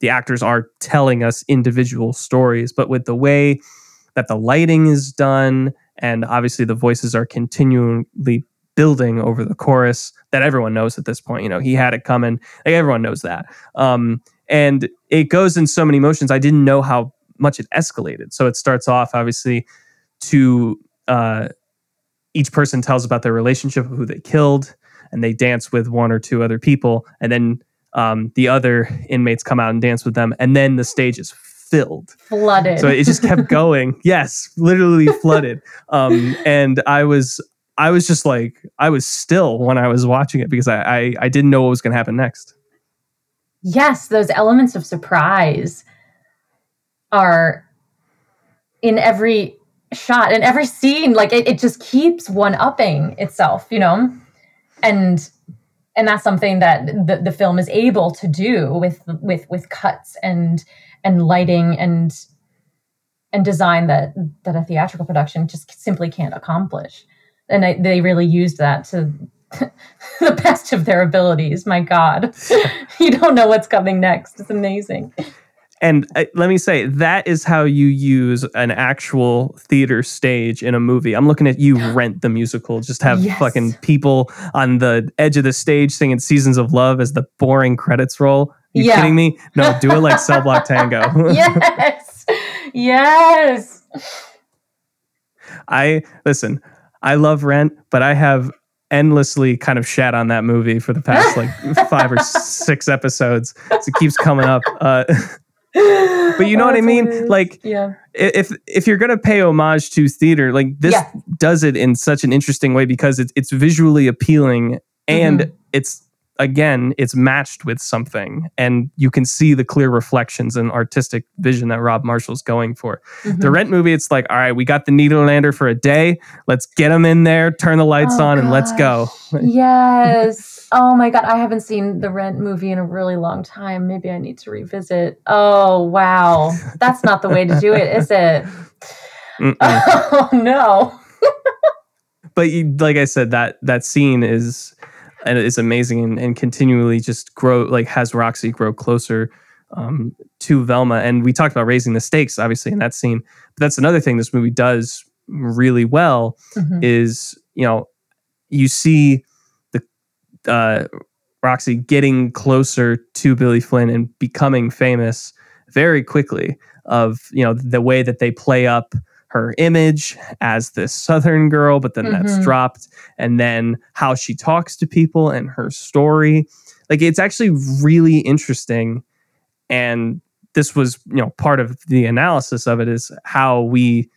the actors are telling us individual stories but with the way that the lighting is done and obviously the voices are continually building over the chorus that everyone knows at this point you know he had it coming like everyone knows that. Um, and it goes in so many motions i didn't know how much it escalated. So it starts off obviously to uh, each person tells about their relationship, who they killed, and they dance with one or two other people, and then um, the other inmates come out and dance with them, and then the stage is filled, flooded. So it just kept going. yes, literally flooded. Um, and I was, I was just like, I was still when I was watching it because I, I, I didn't know what was going to happen next. Yes, those elements of surprise are in every shot and every scene like it, it just keeps one upping itself you know? And and that's something that the, the film is able to do with with with cuts and and lighting and and design that that a theatrical production just simply can't accomplish. And I, they really used that to the best of their abilities my god. You don't know what's coming next. It's amazing and uh, let me say, that is how you use an actual theater stage in a movie. I'm looking at you, Rent the musical. Just have yes. fucking people on the edge of the stage singing Seasons of Love as the boring credits roll. You yeah. kidding me? No, do it like Cell Block Tango. yes. Yes. I listen, I love Rent, but I have endlessly kind of shat on that movie for the past like five or six episodes. So it keeps coming up. Uh, but you know oh, what I mean? Hilarious. Like, yeah. if if you're gonna pay homage to theater, like this yeah. does it in such an interesting way because it's it's visually appealing and mm-hmm. it's again it's matched with something and you can see the clear reflections and artistic vision that rob marshall's going for Mhm. the rent movie it's like all right we got the Nederlander for a day let's get him in there turn the lights Oh, on and let's go yes. Oh my god, I haven't seen the Rent movie in a really long time. Maybe I need to revisit. Oh wow, that's not the way to do it, is it? Mm-mm. Oh no. but you, like I said, that that scene is and it's amazing and, and continually just grow like has Roxie grow closer um, to Velma. And we talked about raising the stakes, obviously, in that scene. But that's another thing this movie does really well Mhm. is you know you see the uh, Roxie getting closer to Billy Flynn and becoming famous very quickly. Of you know the way that they play up her image as this Southern girl, but then that's Mhm. dropped, and then how she talks to people and her story. Like it's actually really interesting, and this was you know part of the analysis of it is how we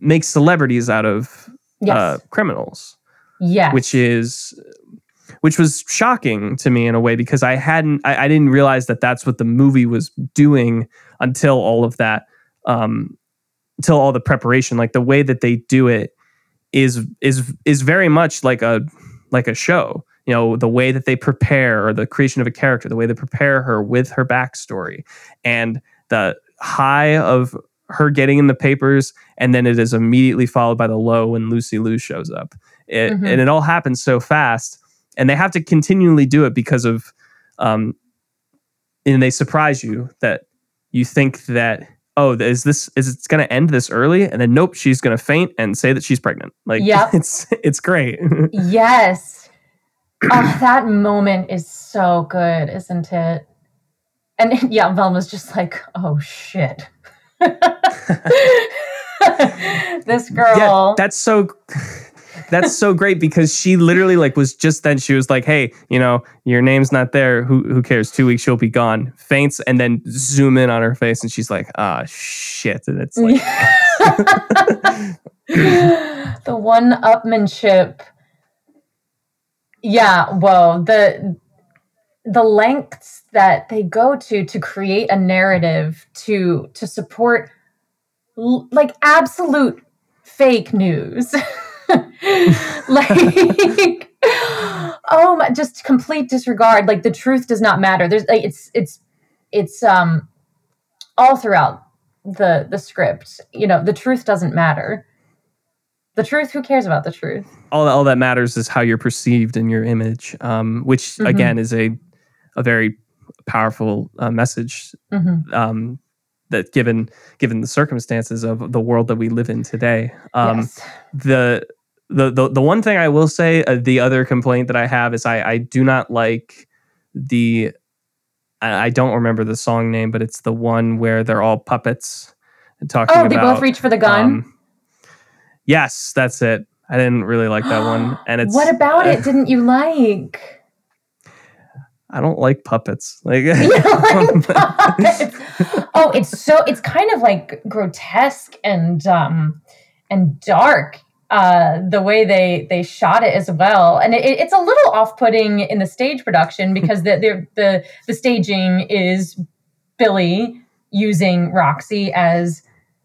make celebrities out of Yes. uh, criminals, yes. which is which was shocking to me in a way because I hadn't I, I didn't realize that that's what the movie was doing until all of that um until all the preparation like the way that they do it is is is very much like a like a show you know the way that they prepare or the creation of a character the way they prepare her with her backstory and the high of her getting in the papers and then it is immediately followed by the low when lucy liu shows up it, Mhm. and it all happens so fast and they have to continually do it because of um and they surprise you that you think that oh is this is it's going to end this early and then nope she's going to faint and say that she's pregnant like Yep. it's it's great Yes. Oh, that moment is so good, isn't it? And yeah, Velma's just like, oh shit. this girl. yeah that's so that's so great because she literally like was just then she was like hey you know your name's not there who who cares two weeks she'll be gone faints and then zoom in on her face and she's like ah shit and it's like the one upmanship. Yeah, well, The the lengths that they go to to create a narrative to to support like absolute fake news. like oh my just complete disregard. Like the truth does not matter. There's like it's it's it's um all throughout the the script. You know the truth doesn't matter. The truth who cares about the truth? All, all that matters is how you're perceived in your image um, which Mhm. again is a a very powerful uh, message hmm um, that given given the circumstances of the world that we live in today um, yes the the the the one thing I will say, uh, the other complaint that I have is I I do not like the I I don't remember the song name, but it's the one where they're all puppets and talking about oh they about. both reach for the gun um, yes, that's it. I didn't really like that one, and it's what about uh, it didn't you like I don't like puppets. Like, like puppets? oh it's so it's kind of like grotesque and um and dark uh the way they they shot it as well and it, it's a little off-putting in the stage production because the the the, the staging is billy using roxie as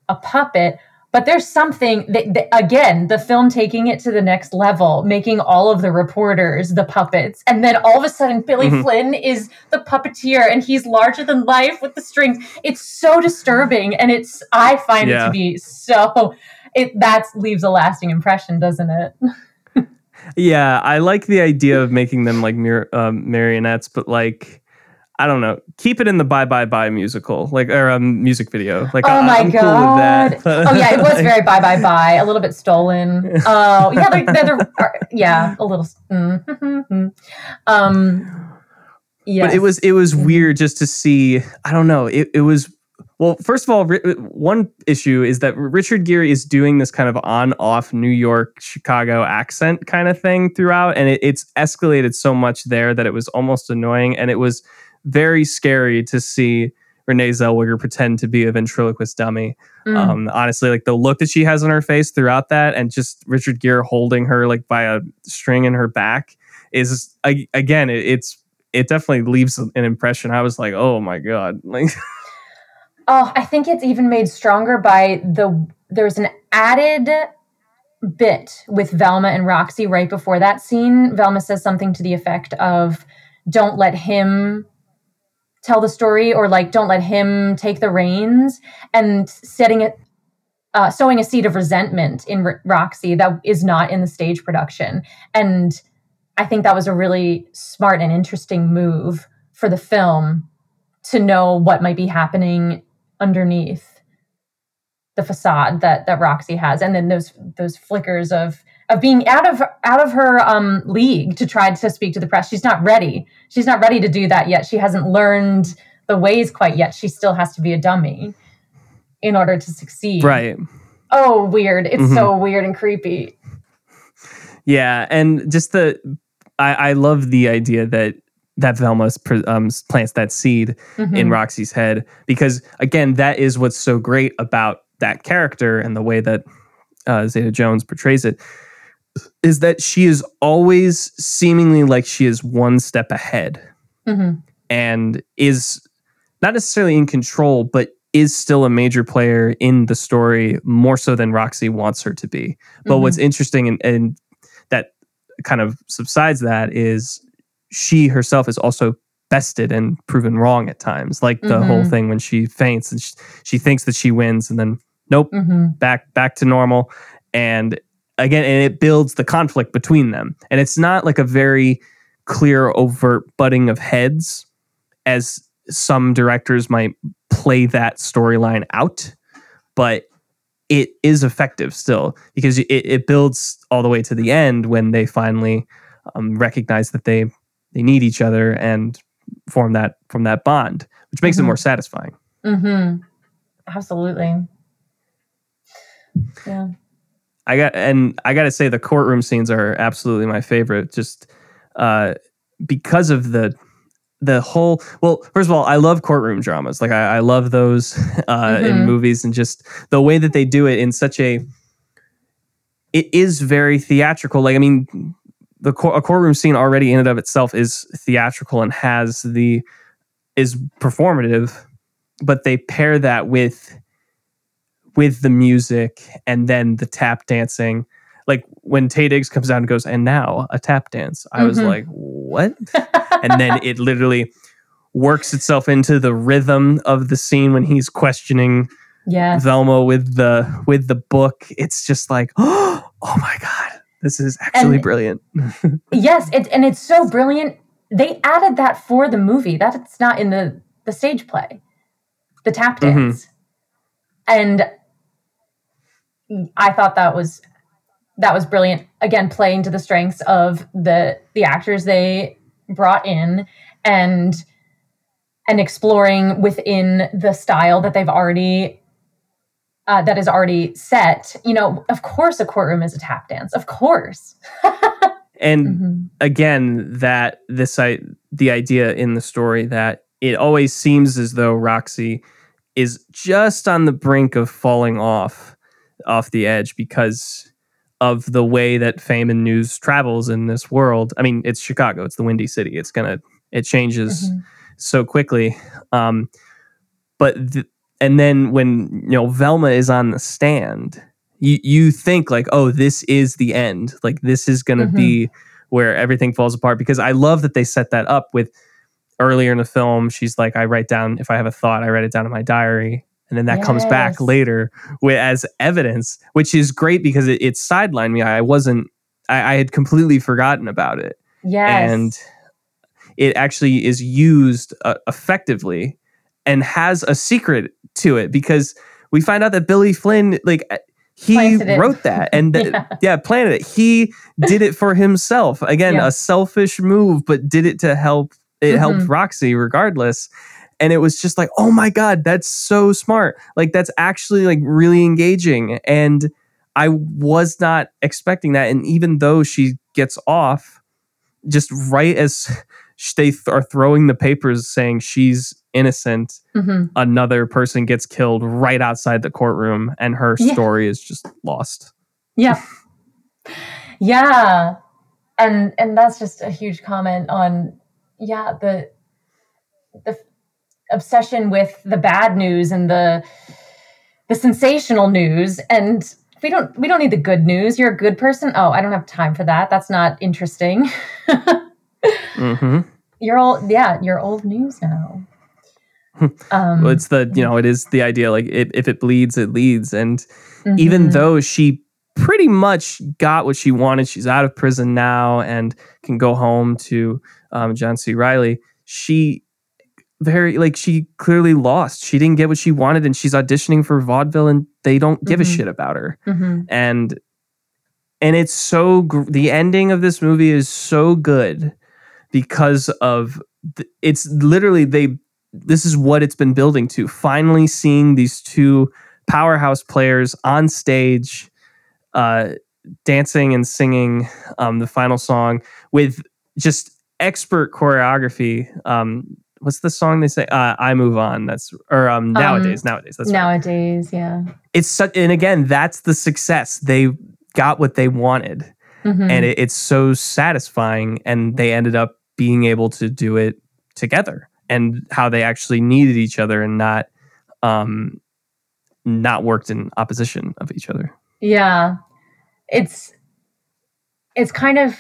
a puppet but there's something that, that again the film taking it to the next level making all of the reporters the puppets and then all of a sudden billy Mhm. flynn is the puppeteer and he's larger than life with the strings it's so disturbing and it's i find it to be so it that leaves a lasting impression doesn't it yeah, I like the idea of making them like mir- um, marionettes, but like. I don't know. Keep it in the Bye Bye Bye musical, like or um, music video. Like, oh I- my I'm god cool with that. oh yeah it was very bye bye bye a little bit stolen oh yeah they're, they're, they're- yeah a little mm, um yeah but it was it was weird just to see i don't know it, it was well first of all one issue is that richard gere is doing this kind of on off new york chicago accent kind of thing throughout and it, it's escalated so much there that it was almost annoying and it was very scary to see renee zellweger pretend to be a ventriloquist dummy Mm. um, honestly, like the look that she has on her face throughout that, and just Richard Gere holding her like by a string in her back is again, it, it's it definitely leaves an impression. I was like, oh my god, like Oh, I think it's even made stronger by the there's an added bit with Velma and Roxie right before that scene. Velma says something to the effect of don't let him tell the story or like don't let him take the reins and setting it uh, sowing a seed of resentment in R- Roxie that is not in the stage production. And I think that was a really smart and interesting move for the film to know what might be happening underneath the facade that that Roxie has, and then those those flickers of of being out of out of her um, league to try to speak to the press. She's not ready. She's not ready to do that yet. She hasn't learned the ways quite yet. She still has to be a dummy in order to succeed. right. Oh, weird. It's Mhm. so weird and creepy. Yeah, and just the I, I love the idea that that Velma pr- um, plants that seed in Mhm. Roxie's head because again, that is what's so great about that character and the way that uh, Zeta Jones portrays it is that she is always seemingly like she is one step ahead Mhm. and is not necessarily in control, but is still a major player in the story more so than Roxie wants her to be. But Mhm. what's interesting and, and that kind of subsides that is she herself is also bested and proven wrong at times. Like the whole Mhm. thing when she faints and she, she thinks that she wins and then nope, Mhm. back back to normal and again and it builds the conflict between them and it's not like a very clear overt butting of heads as some directors might play that storyline out but it is effective still because it, it builds all the way to the end when they finally um, recognize that they they need each other and form that from that bond which makes it Mhm. more satisfying Mhm. Absolutely. Yeah. I got and I got to say the courtroom scenes are absolutely my favorite. Just uh, because of the the whole. Well, first of all, I love courtroom dramas. Like I, I love those uh, in Mhm. movies, and just the way that they do it in such a. It is very theatrical. Like I mean, the a courtroom scene already in and of itself is theatrical and has the is performative, but they pair that with with the music and then the tap dancing. Like when Taye Diggs comes out and goes, and now a tap dance. I was Mhm. like, what? and then it literally works itself into the rhythm of the scene when he's questioning yes. Velma with the with the book. It's just like, oh my god, this is actually And- brilliant. Yes, it, and it's so brilliant. They added that for the movie. That's not in the the stage play, the tap Mhm. dance, and I thought that was that was brilliant. Again, playing to the strengths of the the actors they brought in, and and exploring within the style that they've already uh, that is already set. You know, of course, a courtroom is a tap dance. Of course. And Mhm. again that this I the idea in the story that it always seems as though Roxie is just on the brink of falling off off the edge because of the way that fame and news travels in this world. I mean, it's Chicago, it's the windy city. It's gonna it changes Mhm. so quickly. Um, but th- and then when you know Velma is on the stand, you you think like, oh, this is the end. Like this is gonna Mhm. be where everything falls apart. Because I love that they set that up with earlier in the film. She's like, I write down if I have a thought, I write it down in my diary. And then that comes back later with, as evidence, which is great because it, it sidelined me. I wasn't, I, I had completely forgotten about it Yes. and it actually is used uh, effectively and has a secret to it because we find out that Billy Flynn like uh, he Planted it. wrote that and Yeah. yeah. planted it he did it for himself again Yeah. a selfish move but did it to help it helped Mhm. Roxie regardless and it was just like oh my god that's so smart like that's actually like really engaging and I was not expecting that and even though she gets off just right as they th- are throwing the papers saying she's innocent, Mhm. another person gets killed right outside the courtroom, and her Yeah. story is just lost. Yeah. Yeah. And and that's just a huge comment on yeah the the obsession with the bad news and the the sensational news. And we don't we don't need the good news. You're a good person. Oh i don't have time for that. That's not interesting. Hmm you're old yeah you're old news now. Um Well, it's the you know it is the idea like if, if it bleeds, it leads, and even mhm. though she pretty much got what she wanted, she's out of prison now and can go home to um, John C. Reilly. She very like she clearly lost. She didn't get what she wanted, and she's auditioning for vaudeville, and they don't give a Mhm. shit about her. Mhm. and and it's so gr- the ending of this movie is so good because of th- it's literally they this is what it's been building to finally seeing these two powerhouse players on stage uh dancing and singing um the final song with just expert choreography um what's the song they say? Uh i move on. That's or um nowadays nowadays. That's right. Nowadays yeah. It's such and again that's the success. They got what they wanted. Mhm. and it, it's so satisfying and they ended up being able to do it together and how they actually needed each other and not um not worked in opposition of each other. Yeah. It's it's kind of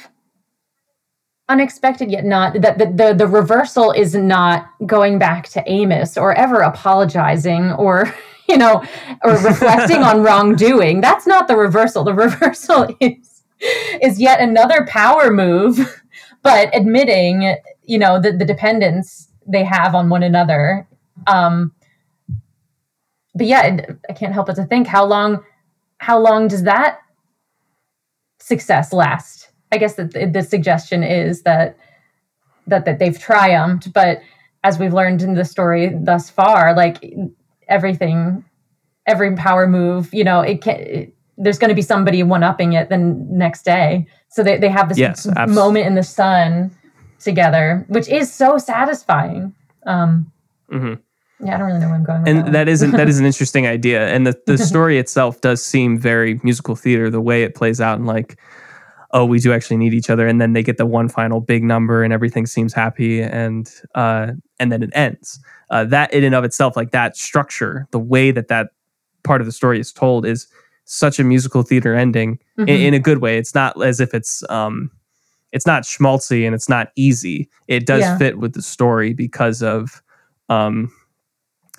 unexpected yet not that the, the the reversal is not going back to Amos or ever apologizing or you know or reflecting on wrongdoing. That's not the reversal. The reversal is is yet another power move, but admitting, you know, the, the dependence they have on one another. Um but yeah, I can't help but to think how long how long does that success last? I guess that the, the suggestion is that that that they've triumphed, but as we've learned in the story thus far, like everything, every power move, you know, it can. It, there's going to be somebody one upping it the next day. So they, they have this Yes, moment in the sun together, which is so satisfying. Um, hmm yeah, I don't really know where I'm going. With and that, that is an, that is an interesting idea and the, the story itself does seem very musical theater the way it plays out and like oh we do actually need each other and then they get the one final big number and everything seems happy and uh and then it ends uh, that in and of itself like that structure the way that that part of the story is told is such a musical theater ending in, Mhm. in a good way it's not as if it's um it's not schmaltzy and it's not easy it does Yeah. fit with the story because of um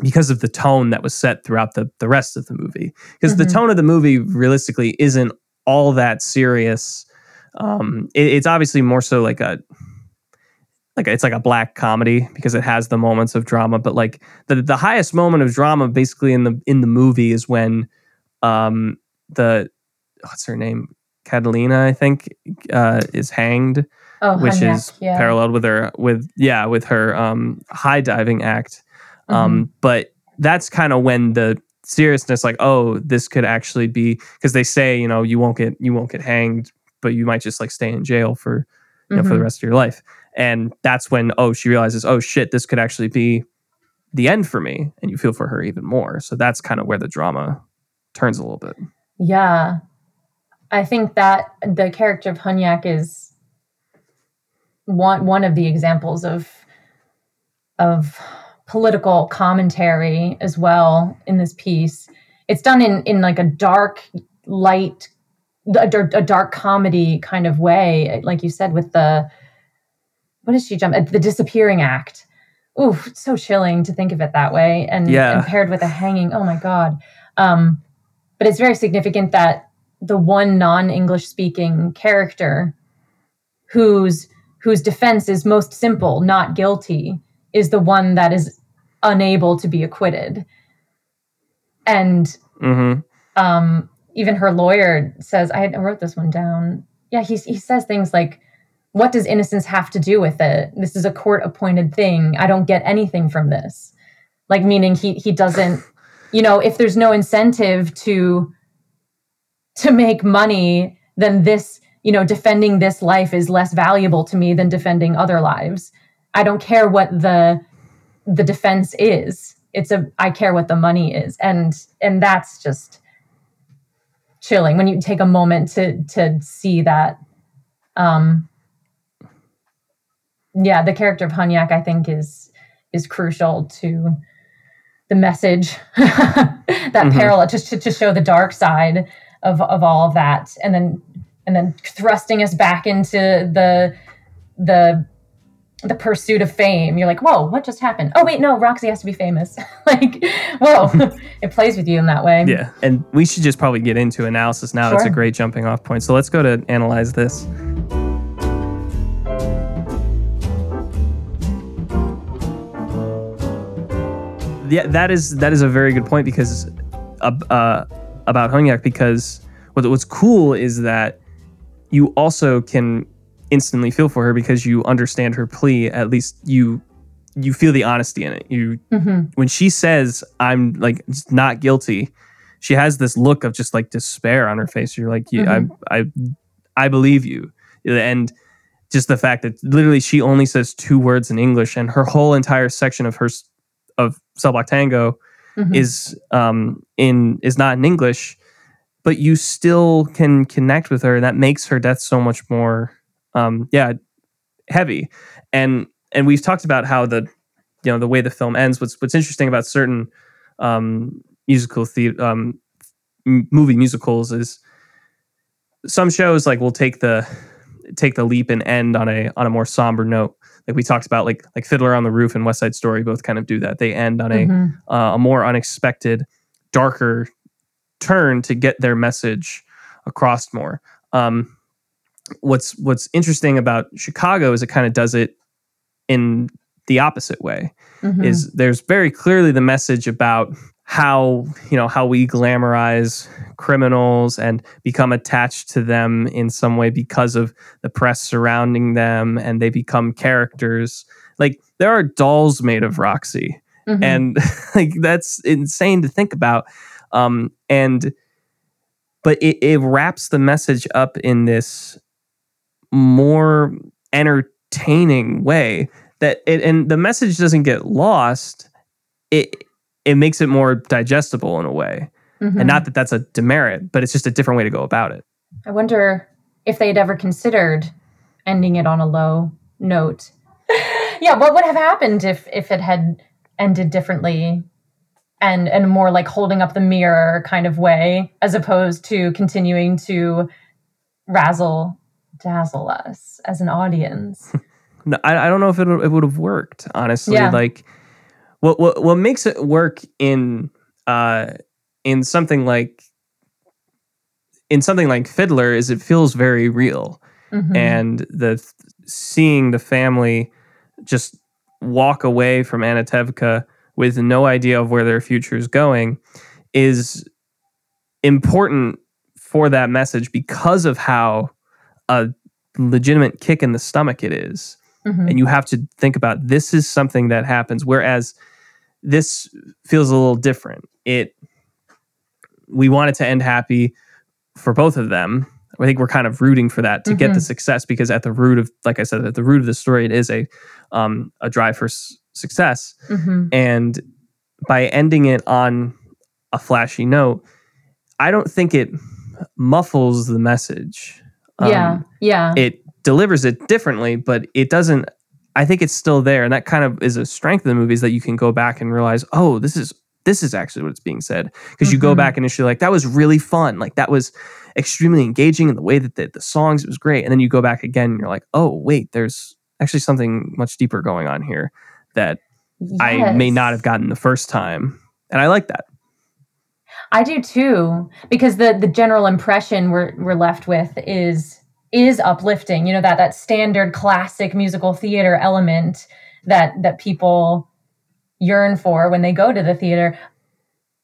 because of the tone that was set throughout the the rest of the movie because the Mhm. tone of the movie realistically isn't all that serious um it- it's obviously more so like a like it's like a black comedy because it has the moments of drama but like the the highest moment of drama basically in the in the movie is when um the what's her name Catalina I think uh is hanged oh, which is yeah. paralleled with her with yeah with her um high diving act um Mm-hmm. but that's kind of when the seriousness like oh this could actually be because they say you know you won't get you won't get hanged but you might just like stay in jail for you know for the Mhm. rest of your life and that's when oh she realizes oh shit this could actually be the end for me and you feel for her even more so that's kind of where the drama turns a little bit Yeah. I think that the character of Hunyak is one one of the examples of of political commentary as well in this piece. It's done in in like a dark, light, a, a dark comedy kind of way, like you said, with the what does she jump? The disappearing act. Ooh, it's so chilling to think of it that way, and, Yeah. and paired with a hanging. Oh my god! Um, but it's very significant that the one non-English speaking character whose whose defense is most simple, not guilty, is the one that is unable to be acquitted. And mm-hmm um, even her lawyer says, I, wrote this one down. Yeah, he, he says things like, What does innocence have to do with it? This is a court appointed thing. I don't get anything from this. Like, meaning he, he doesn't, you know, if there's no incentive to to make money, then this, you know, defending this life is less valuable to me than defending other lives. I don't care what the the defense is. It's a I care what the money is. And and that's just chilling when you take a moment to to see that um yeah, the character of Hunyak, I think, is is crucial to the message that Mhm. parallel just to, to show the dark side of of all of that, and then and then thrusting us back into the the the pursuit of fame. You're like, whoa, what just happened? Oh wait, no, Roxie has to be famous. like, whoa, it plays with you in that way. Yeah, and we should just probably get into analysis now. That's a great jumping off point. So let's go to analyze this. Yeah, that is that is a very good point because uh, uh, about Hunyak because what, what's cool is that you also can instantly feel for her because you understand her plea. At least you you feel the honesty in it. You hmm when she says I'm like not guilty, she has this look of just like despair on her face. You're like, yeah, I, I, I believe you, and just the fact that literally she only says two words in English, and her whole entire section of her of Cell Tango Mhm. is um in is not in English, but you still can connect with her, and that makes her death so much more um yeah heavy. And and we've talked about how the you know the way the film ends. What's what's interesting about certain um musical the um m- movie musicals is some shows like will take the take the leap and end on a on a more somber note like we talked about like like fiddler on the roof and west side story both kind of do that they end on a Mhm. uh, a more unexpected, darker turn to get their message across more. Um, what's what's interesting about Chicago is it kind of does it in the opposite way. Mhm. Is there's very clearly the message about how you know how we glamorize criminals and become attached to them in some way because of the press surrounding them and they become characters like there are dolls made of roxie Mhm. and like that's insane to think about um and but it, it wraps the message up in this more entertaining way that it and the message doesn't get lost it it makes it more digestible in a way Mhm. and not that that's a demerit but it's just a different way to go about it I wonder if they had ever considered ending it on a low note. yeah, what would have happened if if it had ended differently and and more like holding up the mirror kind of way as opposed to continuing to razzle dazzle us as an audience. No, I, I don't know if it, it would have worked honestly Yeah. like what, what what makes it work in uh in something like in something like fiddler is it feels very real Mhm. and the seeing the family just walk away from Anatevka with no idea of where their future is going is important for that message because of how a legitimate kick in the stomach it is. Mhm. and you have to think about this is something that happens whereas this feels a little different. It we want it to end happy for both of them. I think we're kind of rooting for that to get the success because at the root of like i said at the root of the story it is a um a drive for s- success. Mhm. and by ending it on a flashy note i don't think it muffles the message yeah, Um, yeah. it delivers it differently, but it doesn't. I think it's still there, and that kind of is a strength of the movie is that you can go back and realize, oh, this is this is actually what's being said because you go Mhm. back and initially like that was really fun, like that was extremely engaging in the way that the, the songs it was great, and then you go back again and you're like, oh, wait, there's actually something much deeper going on here that I may not have gotten the first time, and I like that. I do too, because the the general impression we're we're left with is is uplifting. You know that that standard classic musical theater element that that people yearn for when they go to the theater.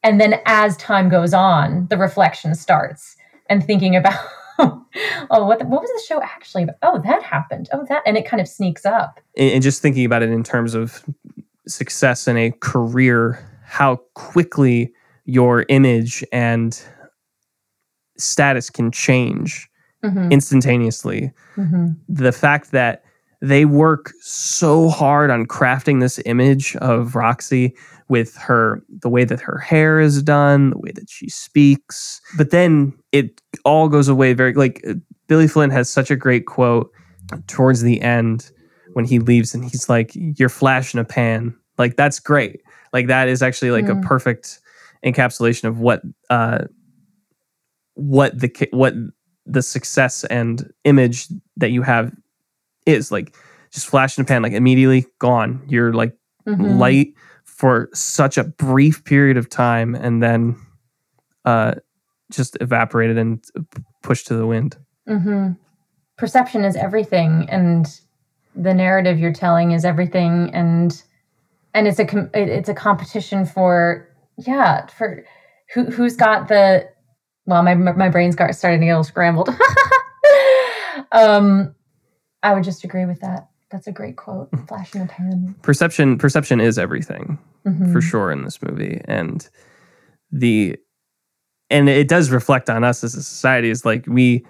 And then as time goes on, the reflection starts and thinking about oh what what was the show actually about? Oh, that happened. Oh, that and it kind of sneaks up. and just thinking about it in terms of success in a career, how quickly your image and status can change Mhm, instantaneously. mhm. The fact that they work so hard on crafting this image of Roxie with her the way that her hair is done, the way that she speaks, but then it all goes away very like uh, Billy Flynn has such a great quote towards the end when he leaves and he's like, "You're flash in a pan." Like that's great. Like that is actually like Mm. a perfect encapsulation of what uh what the what the success and image that you have is like just flash in a pan like immediately gone. You're like Mhm. light for such a brief period of time and then uh just evaporated and pushed to the wind. Hmm Perception is everything, and the narrative you're telling is everything, and and it's a com- it's a competition for yeah for who who's got the well my my brain's got starting to get a little scrambled. um, I would just agree with that. That's a great quote. Flash in the pan. perception perception is everything Mhm. for sure in this movie and the and it does reflect on us as a society is like we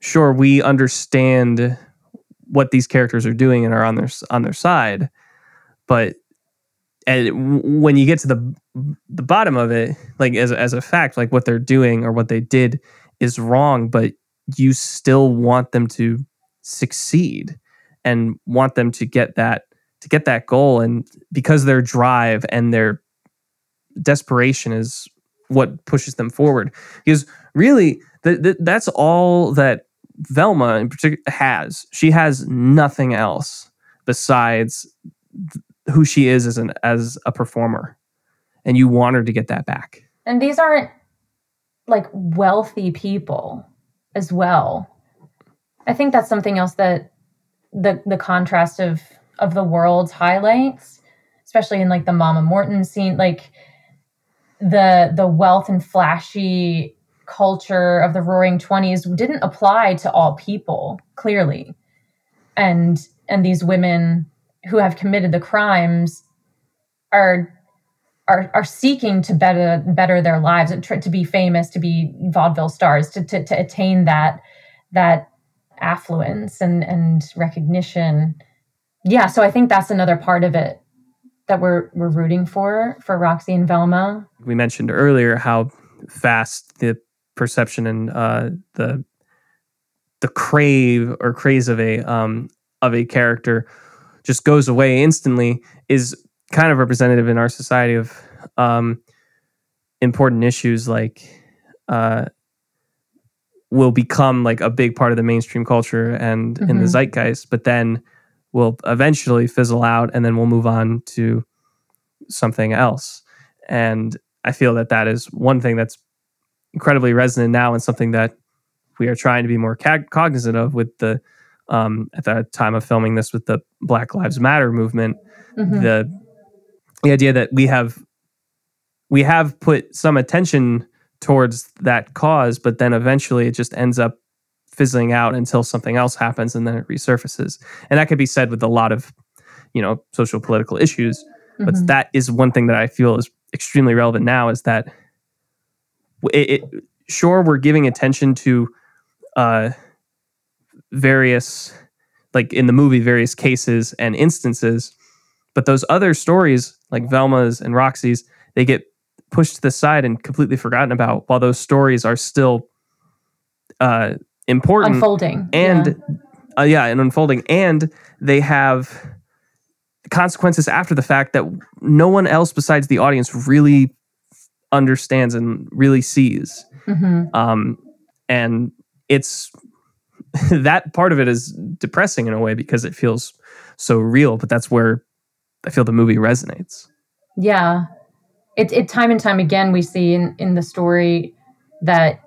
sure we understand what these characters are doing and are on their on their side but and when you get to the the bottom of it like as as a fact like what they're doing or what they did is wrong but you still want them to succeed and want them to get that to get that goal. And because their drive and their desperation is what pushes them forward. Because really th- th- that's all that Velma in particular has. She has nothing else besides who she is as an as a performer. And you want her to get that back. And these aren't like wealthy people as well. I think that's something else that the the contrast of of the worlds highlights, especially in like the Mama Morton scene, like the the wealth and flashy culture of the roaring 20s didn't apply to all people clearly. And and these women who have committed the crimes are are are seeking to better better their lives to be famous to be vaudeville stars to, to to attain that that affluence and and recognition. Yeah so i think that's another part of it that we're we're rooting for for roxie and velma. We mentioned earlier how fast the perception and uh, the the crave or craze of a um, of a character just goes away instantly is kind of representative in our society of um, important issues like uh, will become like a big part of the mainstream culture and in the zeitgeist, but then will eventually fizzle out and then we'll move on to something else. And I feel that that is one thing that's incredibly resonant now and something that we are trying to be more ca- cognizant of with the um, at the time of filming this with the Black Lives Matter movement Mhm. the the idea that we have we have put some attention towards that cause but then eventually it just ends up fizzling out until something else happens and then it resurfaces and that could be said with a lot of you know social political issues but Mhm. that is one thing that i feel is extremely relevant now is that it, it sure we're giving attention to uh various like in the movie various cases and instances but those other stories like velma's and roxie's they get pushed to the side and completely forgotten about while those stories are still uh important unfolding and yeah. uh, yeah and unfolding and they have consequences after the fact that no one else besides the audience really understands and really sees Mhm. um, and it's that part of it is depressing in a way because it feels so real but that's where i feel the movie resonates Yeah. It, it time and time again we see in, in the story that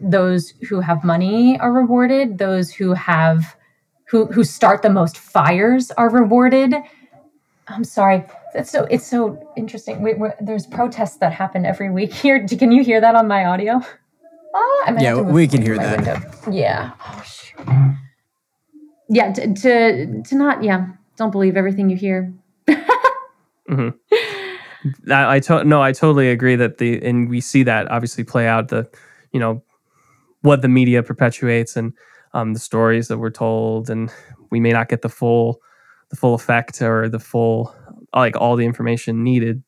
those who have money are rewarded, those who have who who start the most fires are rewarded. I'm sorry. It's so it's so interesting. We, there's protests that happen every week here. Can you hear that on my audio? Ah, I might Yeah, have to we can hear that. window. Yeah. Oh, shoot. Yeah. To, to to not yeah. Don't believe everything you hear. I, I to- no, I totally agree that the and we see that obviously play out the, you know, what the media perpetuates and um, the stories that we're told, and we may not get the full, the full effect or the full, like all the information needed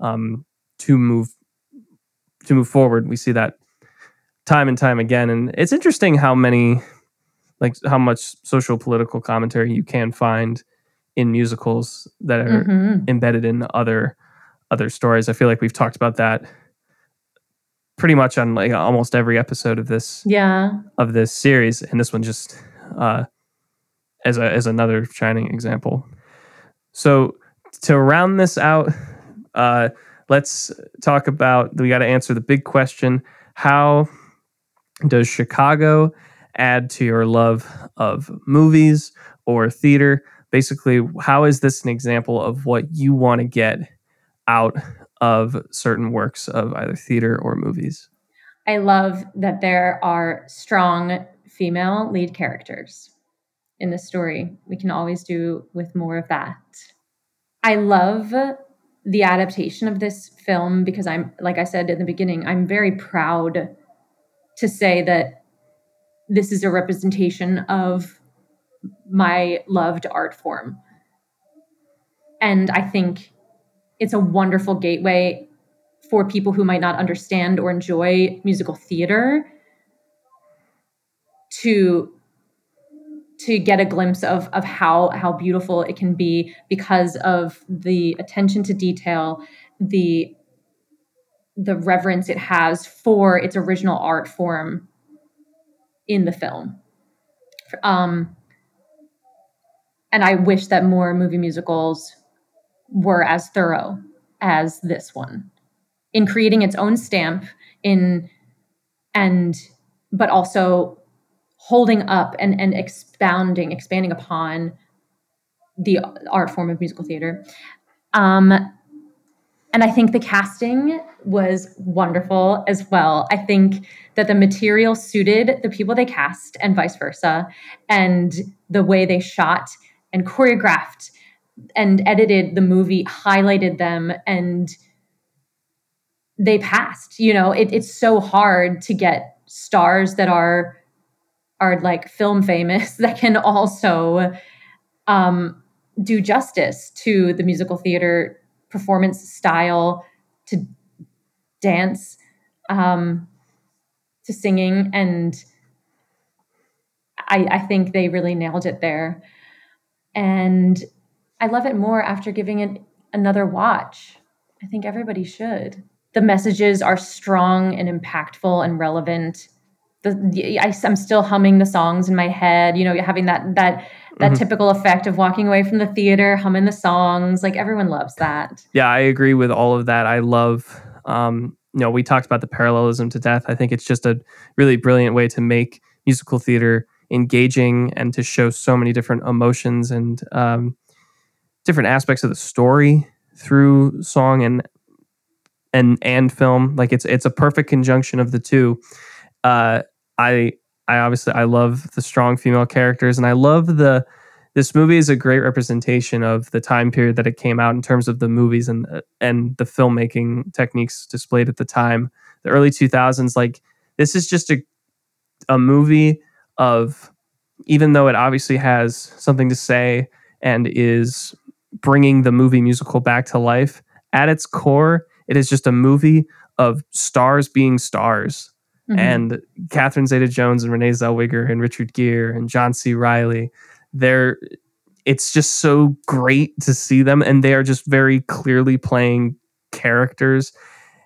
um, to move, to move forward. We see that time and time again, and it's interesting how many like how much social political commentary you can find in musicals that are Mhm. embedded in other other stories. I feel like we've talked about that pretty much on like almost every episode of this Yeah. of this series, and this one just uh, as a as another shining example. So to round this out, uh, let's talk about. We got to answer the big question: How does Chicago add to your love of movies or theater? Basically, how is this an example of what you want to get out of certain works of either theater or movies? I love that there are strong female lead characters in the story. We can always do with more of that. I love the adaptation of this film because I'm, like I said in the beginning, I'm very proud to say that this is a representation of my loved art form. And I think it's a wonderful gateway for people who might not understand or enjoy musical theater to to get a glimpse of of how how beautiful it can be because of the attention to detail the the reverence it has for its original art form in the film. Um and i wish that more movie musicals were as thorough as this one in creating its own stamp in and but also holding up and and expounding expanding upon the art form of musical theater. Um and i think the casting was wonderful as well. I think that the material suited the people they cast and vice versa. And the way they shot and choreographed and edited the movie highlighted them and they passed you know? It, it's so hard to get stars that are are like film famous that can also um, do justice to the musical theater performance style to dance um, to singing. And I, I think they really nailed it there. And i love it more after giving it another watch. I think everybody should. The messages are strong and impactful and relevant the, the I, am still humming the songs in my head you know having that that that Mhm. typical effect of walking away from the theater humming the songs like everyone loves that Yeah, I agree with all of that. I love, um, you know, we talked about the parallelism to death. I think it's just a really brilliant way to make musical theater engaging and to show so many different emotions and um, different aspects of the story through song and and and film. Like it's it's a perfect conjunction of the two. Uh, I I obviously I love the strong female characters and I love the this movie is a great representation of the time period that it came out in terms of the movies and and the filmmaking techniques displayed at the time. The early 2000s like this is just a a movie of even though it obviously has something to say and is bringing the movie musical back to life at its core it is just a movie of stars being stars Mhm. and Catherine Zeta-Jones and Renee Zellweger and Richard Gere and John C. Reilly. They're it's just so great to see them and they are just very clearly playing characters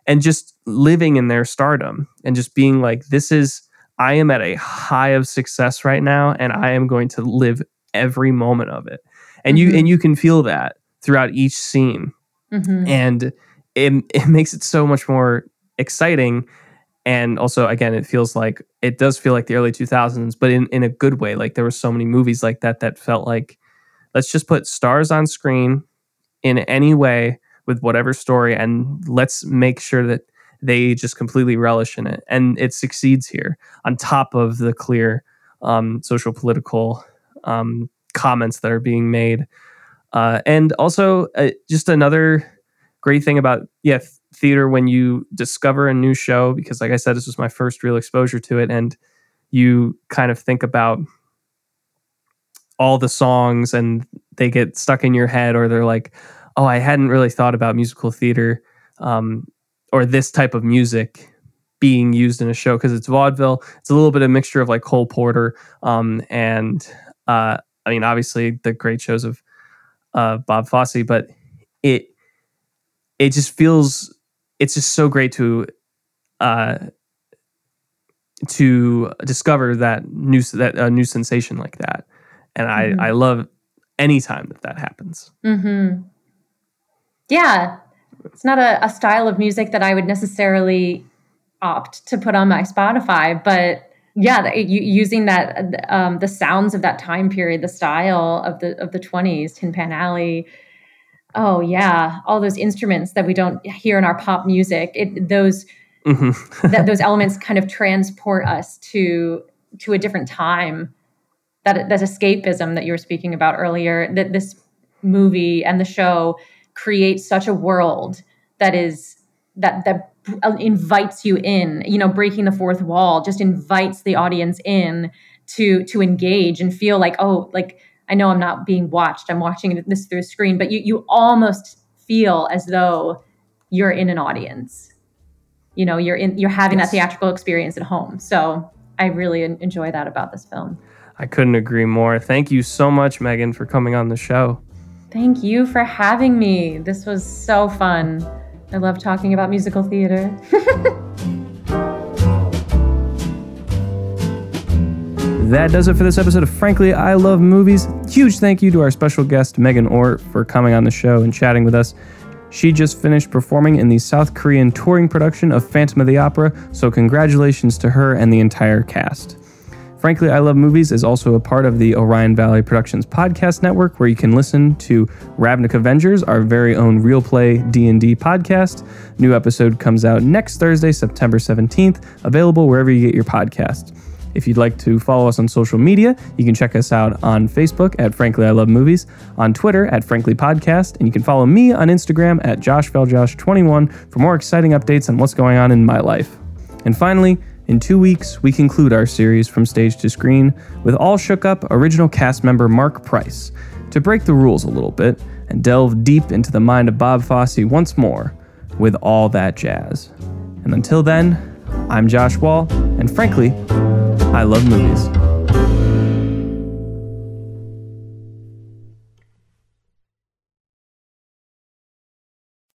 and just living in their stardom and just being like this is I am at a high of success right now and I am going to live every moment of it. And you Mhm. and you can feel that throughout each scene Mhm. and it, it makes it so much more exciting and also again it feels like it does feel like the early 2000s but in, in a good way. Like there were so many movies like that that felt like let's just put stars on screen in any way with whatever story and let's make sure that they just completely relish in it. And it succeeds here on top of the clear um, social political um, comments that are being made. Uh, and also uh, just another great thing about yeah theater when you discover a new show because like i said this was my first real exposure to it and you kind of think about all the songs and they get stuck in your head or they're like oh i hadn't really thought about musical theater um, or this type of music being used in a show because it's vaudeville. It's a little bit of a mixture of like Cole Porter, um, and uh, I mean, obviously the great shows of uh, Bob Fosse, but it it just feels it's just so great to uh, to discover that new that uh, new sensation like that, and Mhm. I I love any time that that happens. Mm-hmm. Yeah, it's not a, a style of music that I would necessarily opt to put on my Spotify, but yeah, the, using that um, the sounds of that time period, the style of the of the twenties, Tin Pan Alley. Oh yeah, all those instruments that we don't hear in our pop music. It those Mhm. that those elements kind of transport us to to a different time that that escapism that you were speaking about earlier that this movie and the show creates such a world that is that that invites you in you know breaking the fourth wall just invites the audience in to to engage and feel like oh like i know i'm not being watched. I'm watching this through a screen but you you almost feel as though you're in an audience. You know you're in you're having Yes. that theatrical experience at home. So i really enjoy that about this film. I couldn't agree more. Thank you so much, Megan, for coming on the show. thank you for having me. This was so fun. I love talking about musical theater That does it for this episode of Frankly I Love Movies. Huge thank you to our special guest, Megan Ort, for coming on the show and chatting with us. She just finished performing in the South Korean touring production of Phantom of the Opera, so congratulations to her and the entire cast. Frankly, I Love Movies is also a part of the Orion Valley Productions podcast network, where you can listen to Ravnik Avengers, our very own real play D&D podcast. New episode comes out next Thursday, September 17th, available wherever you get your podcast. If you'd like to follow us on social media, you can check us out on Facebook at Frankly I Love Movies, on Twitter at Frankly Podcast, and you can follow me on Instagram at JoshValJosh21 for more exciting updates on what's going on in my life. And finally, in two weeks, we conclude our series from stage to screen with All Shook Up original cast member Mark Price to break the rules a little bit and delve deep into the mind of Bob Fosse once more with all that jazz. And until then, I'm Josh Wall, and frankly, I love movies.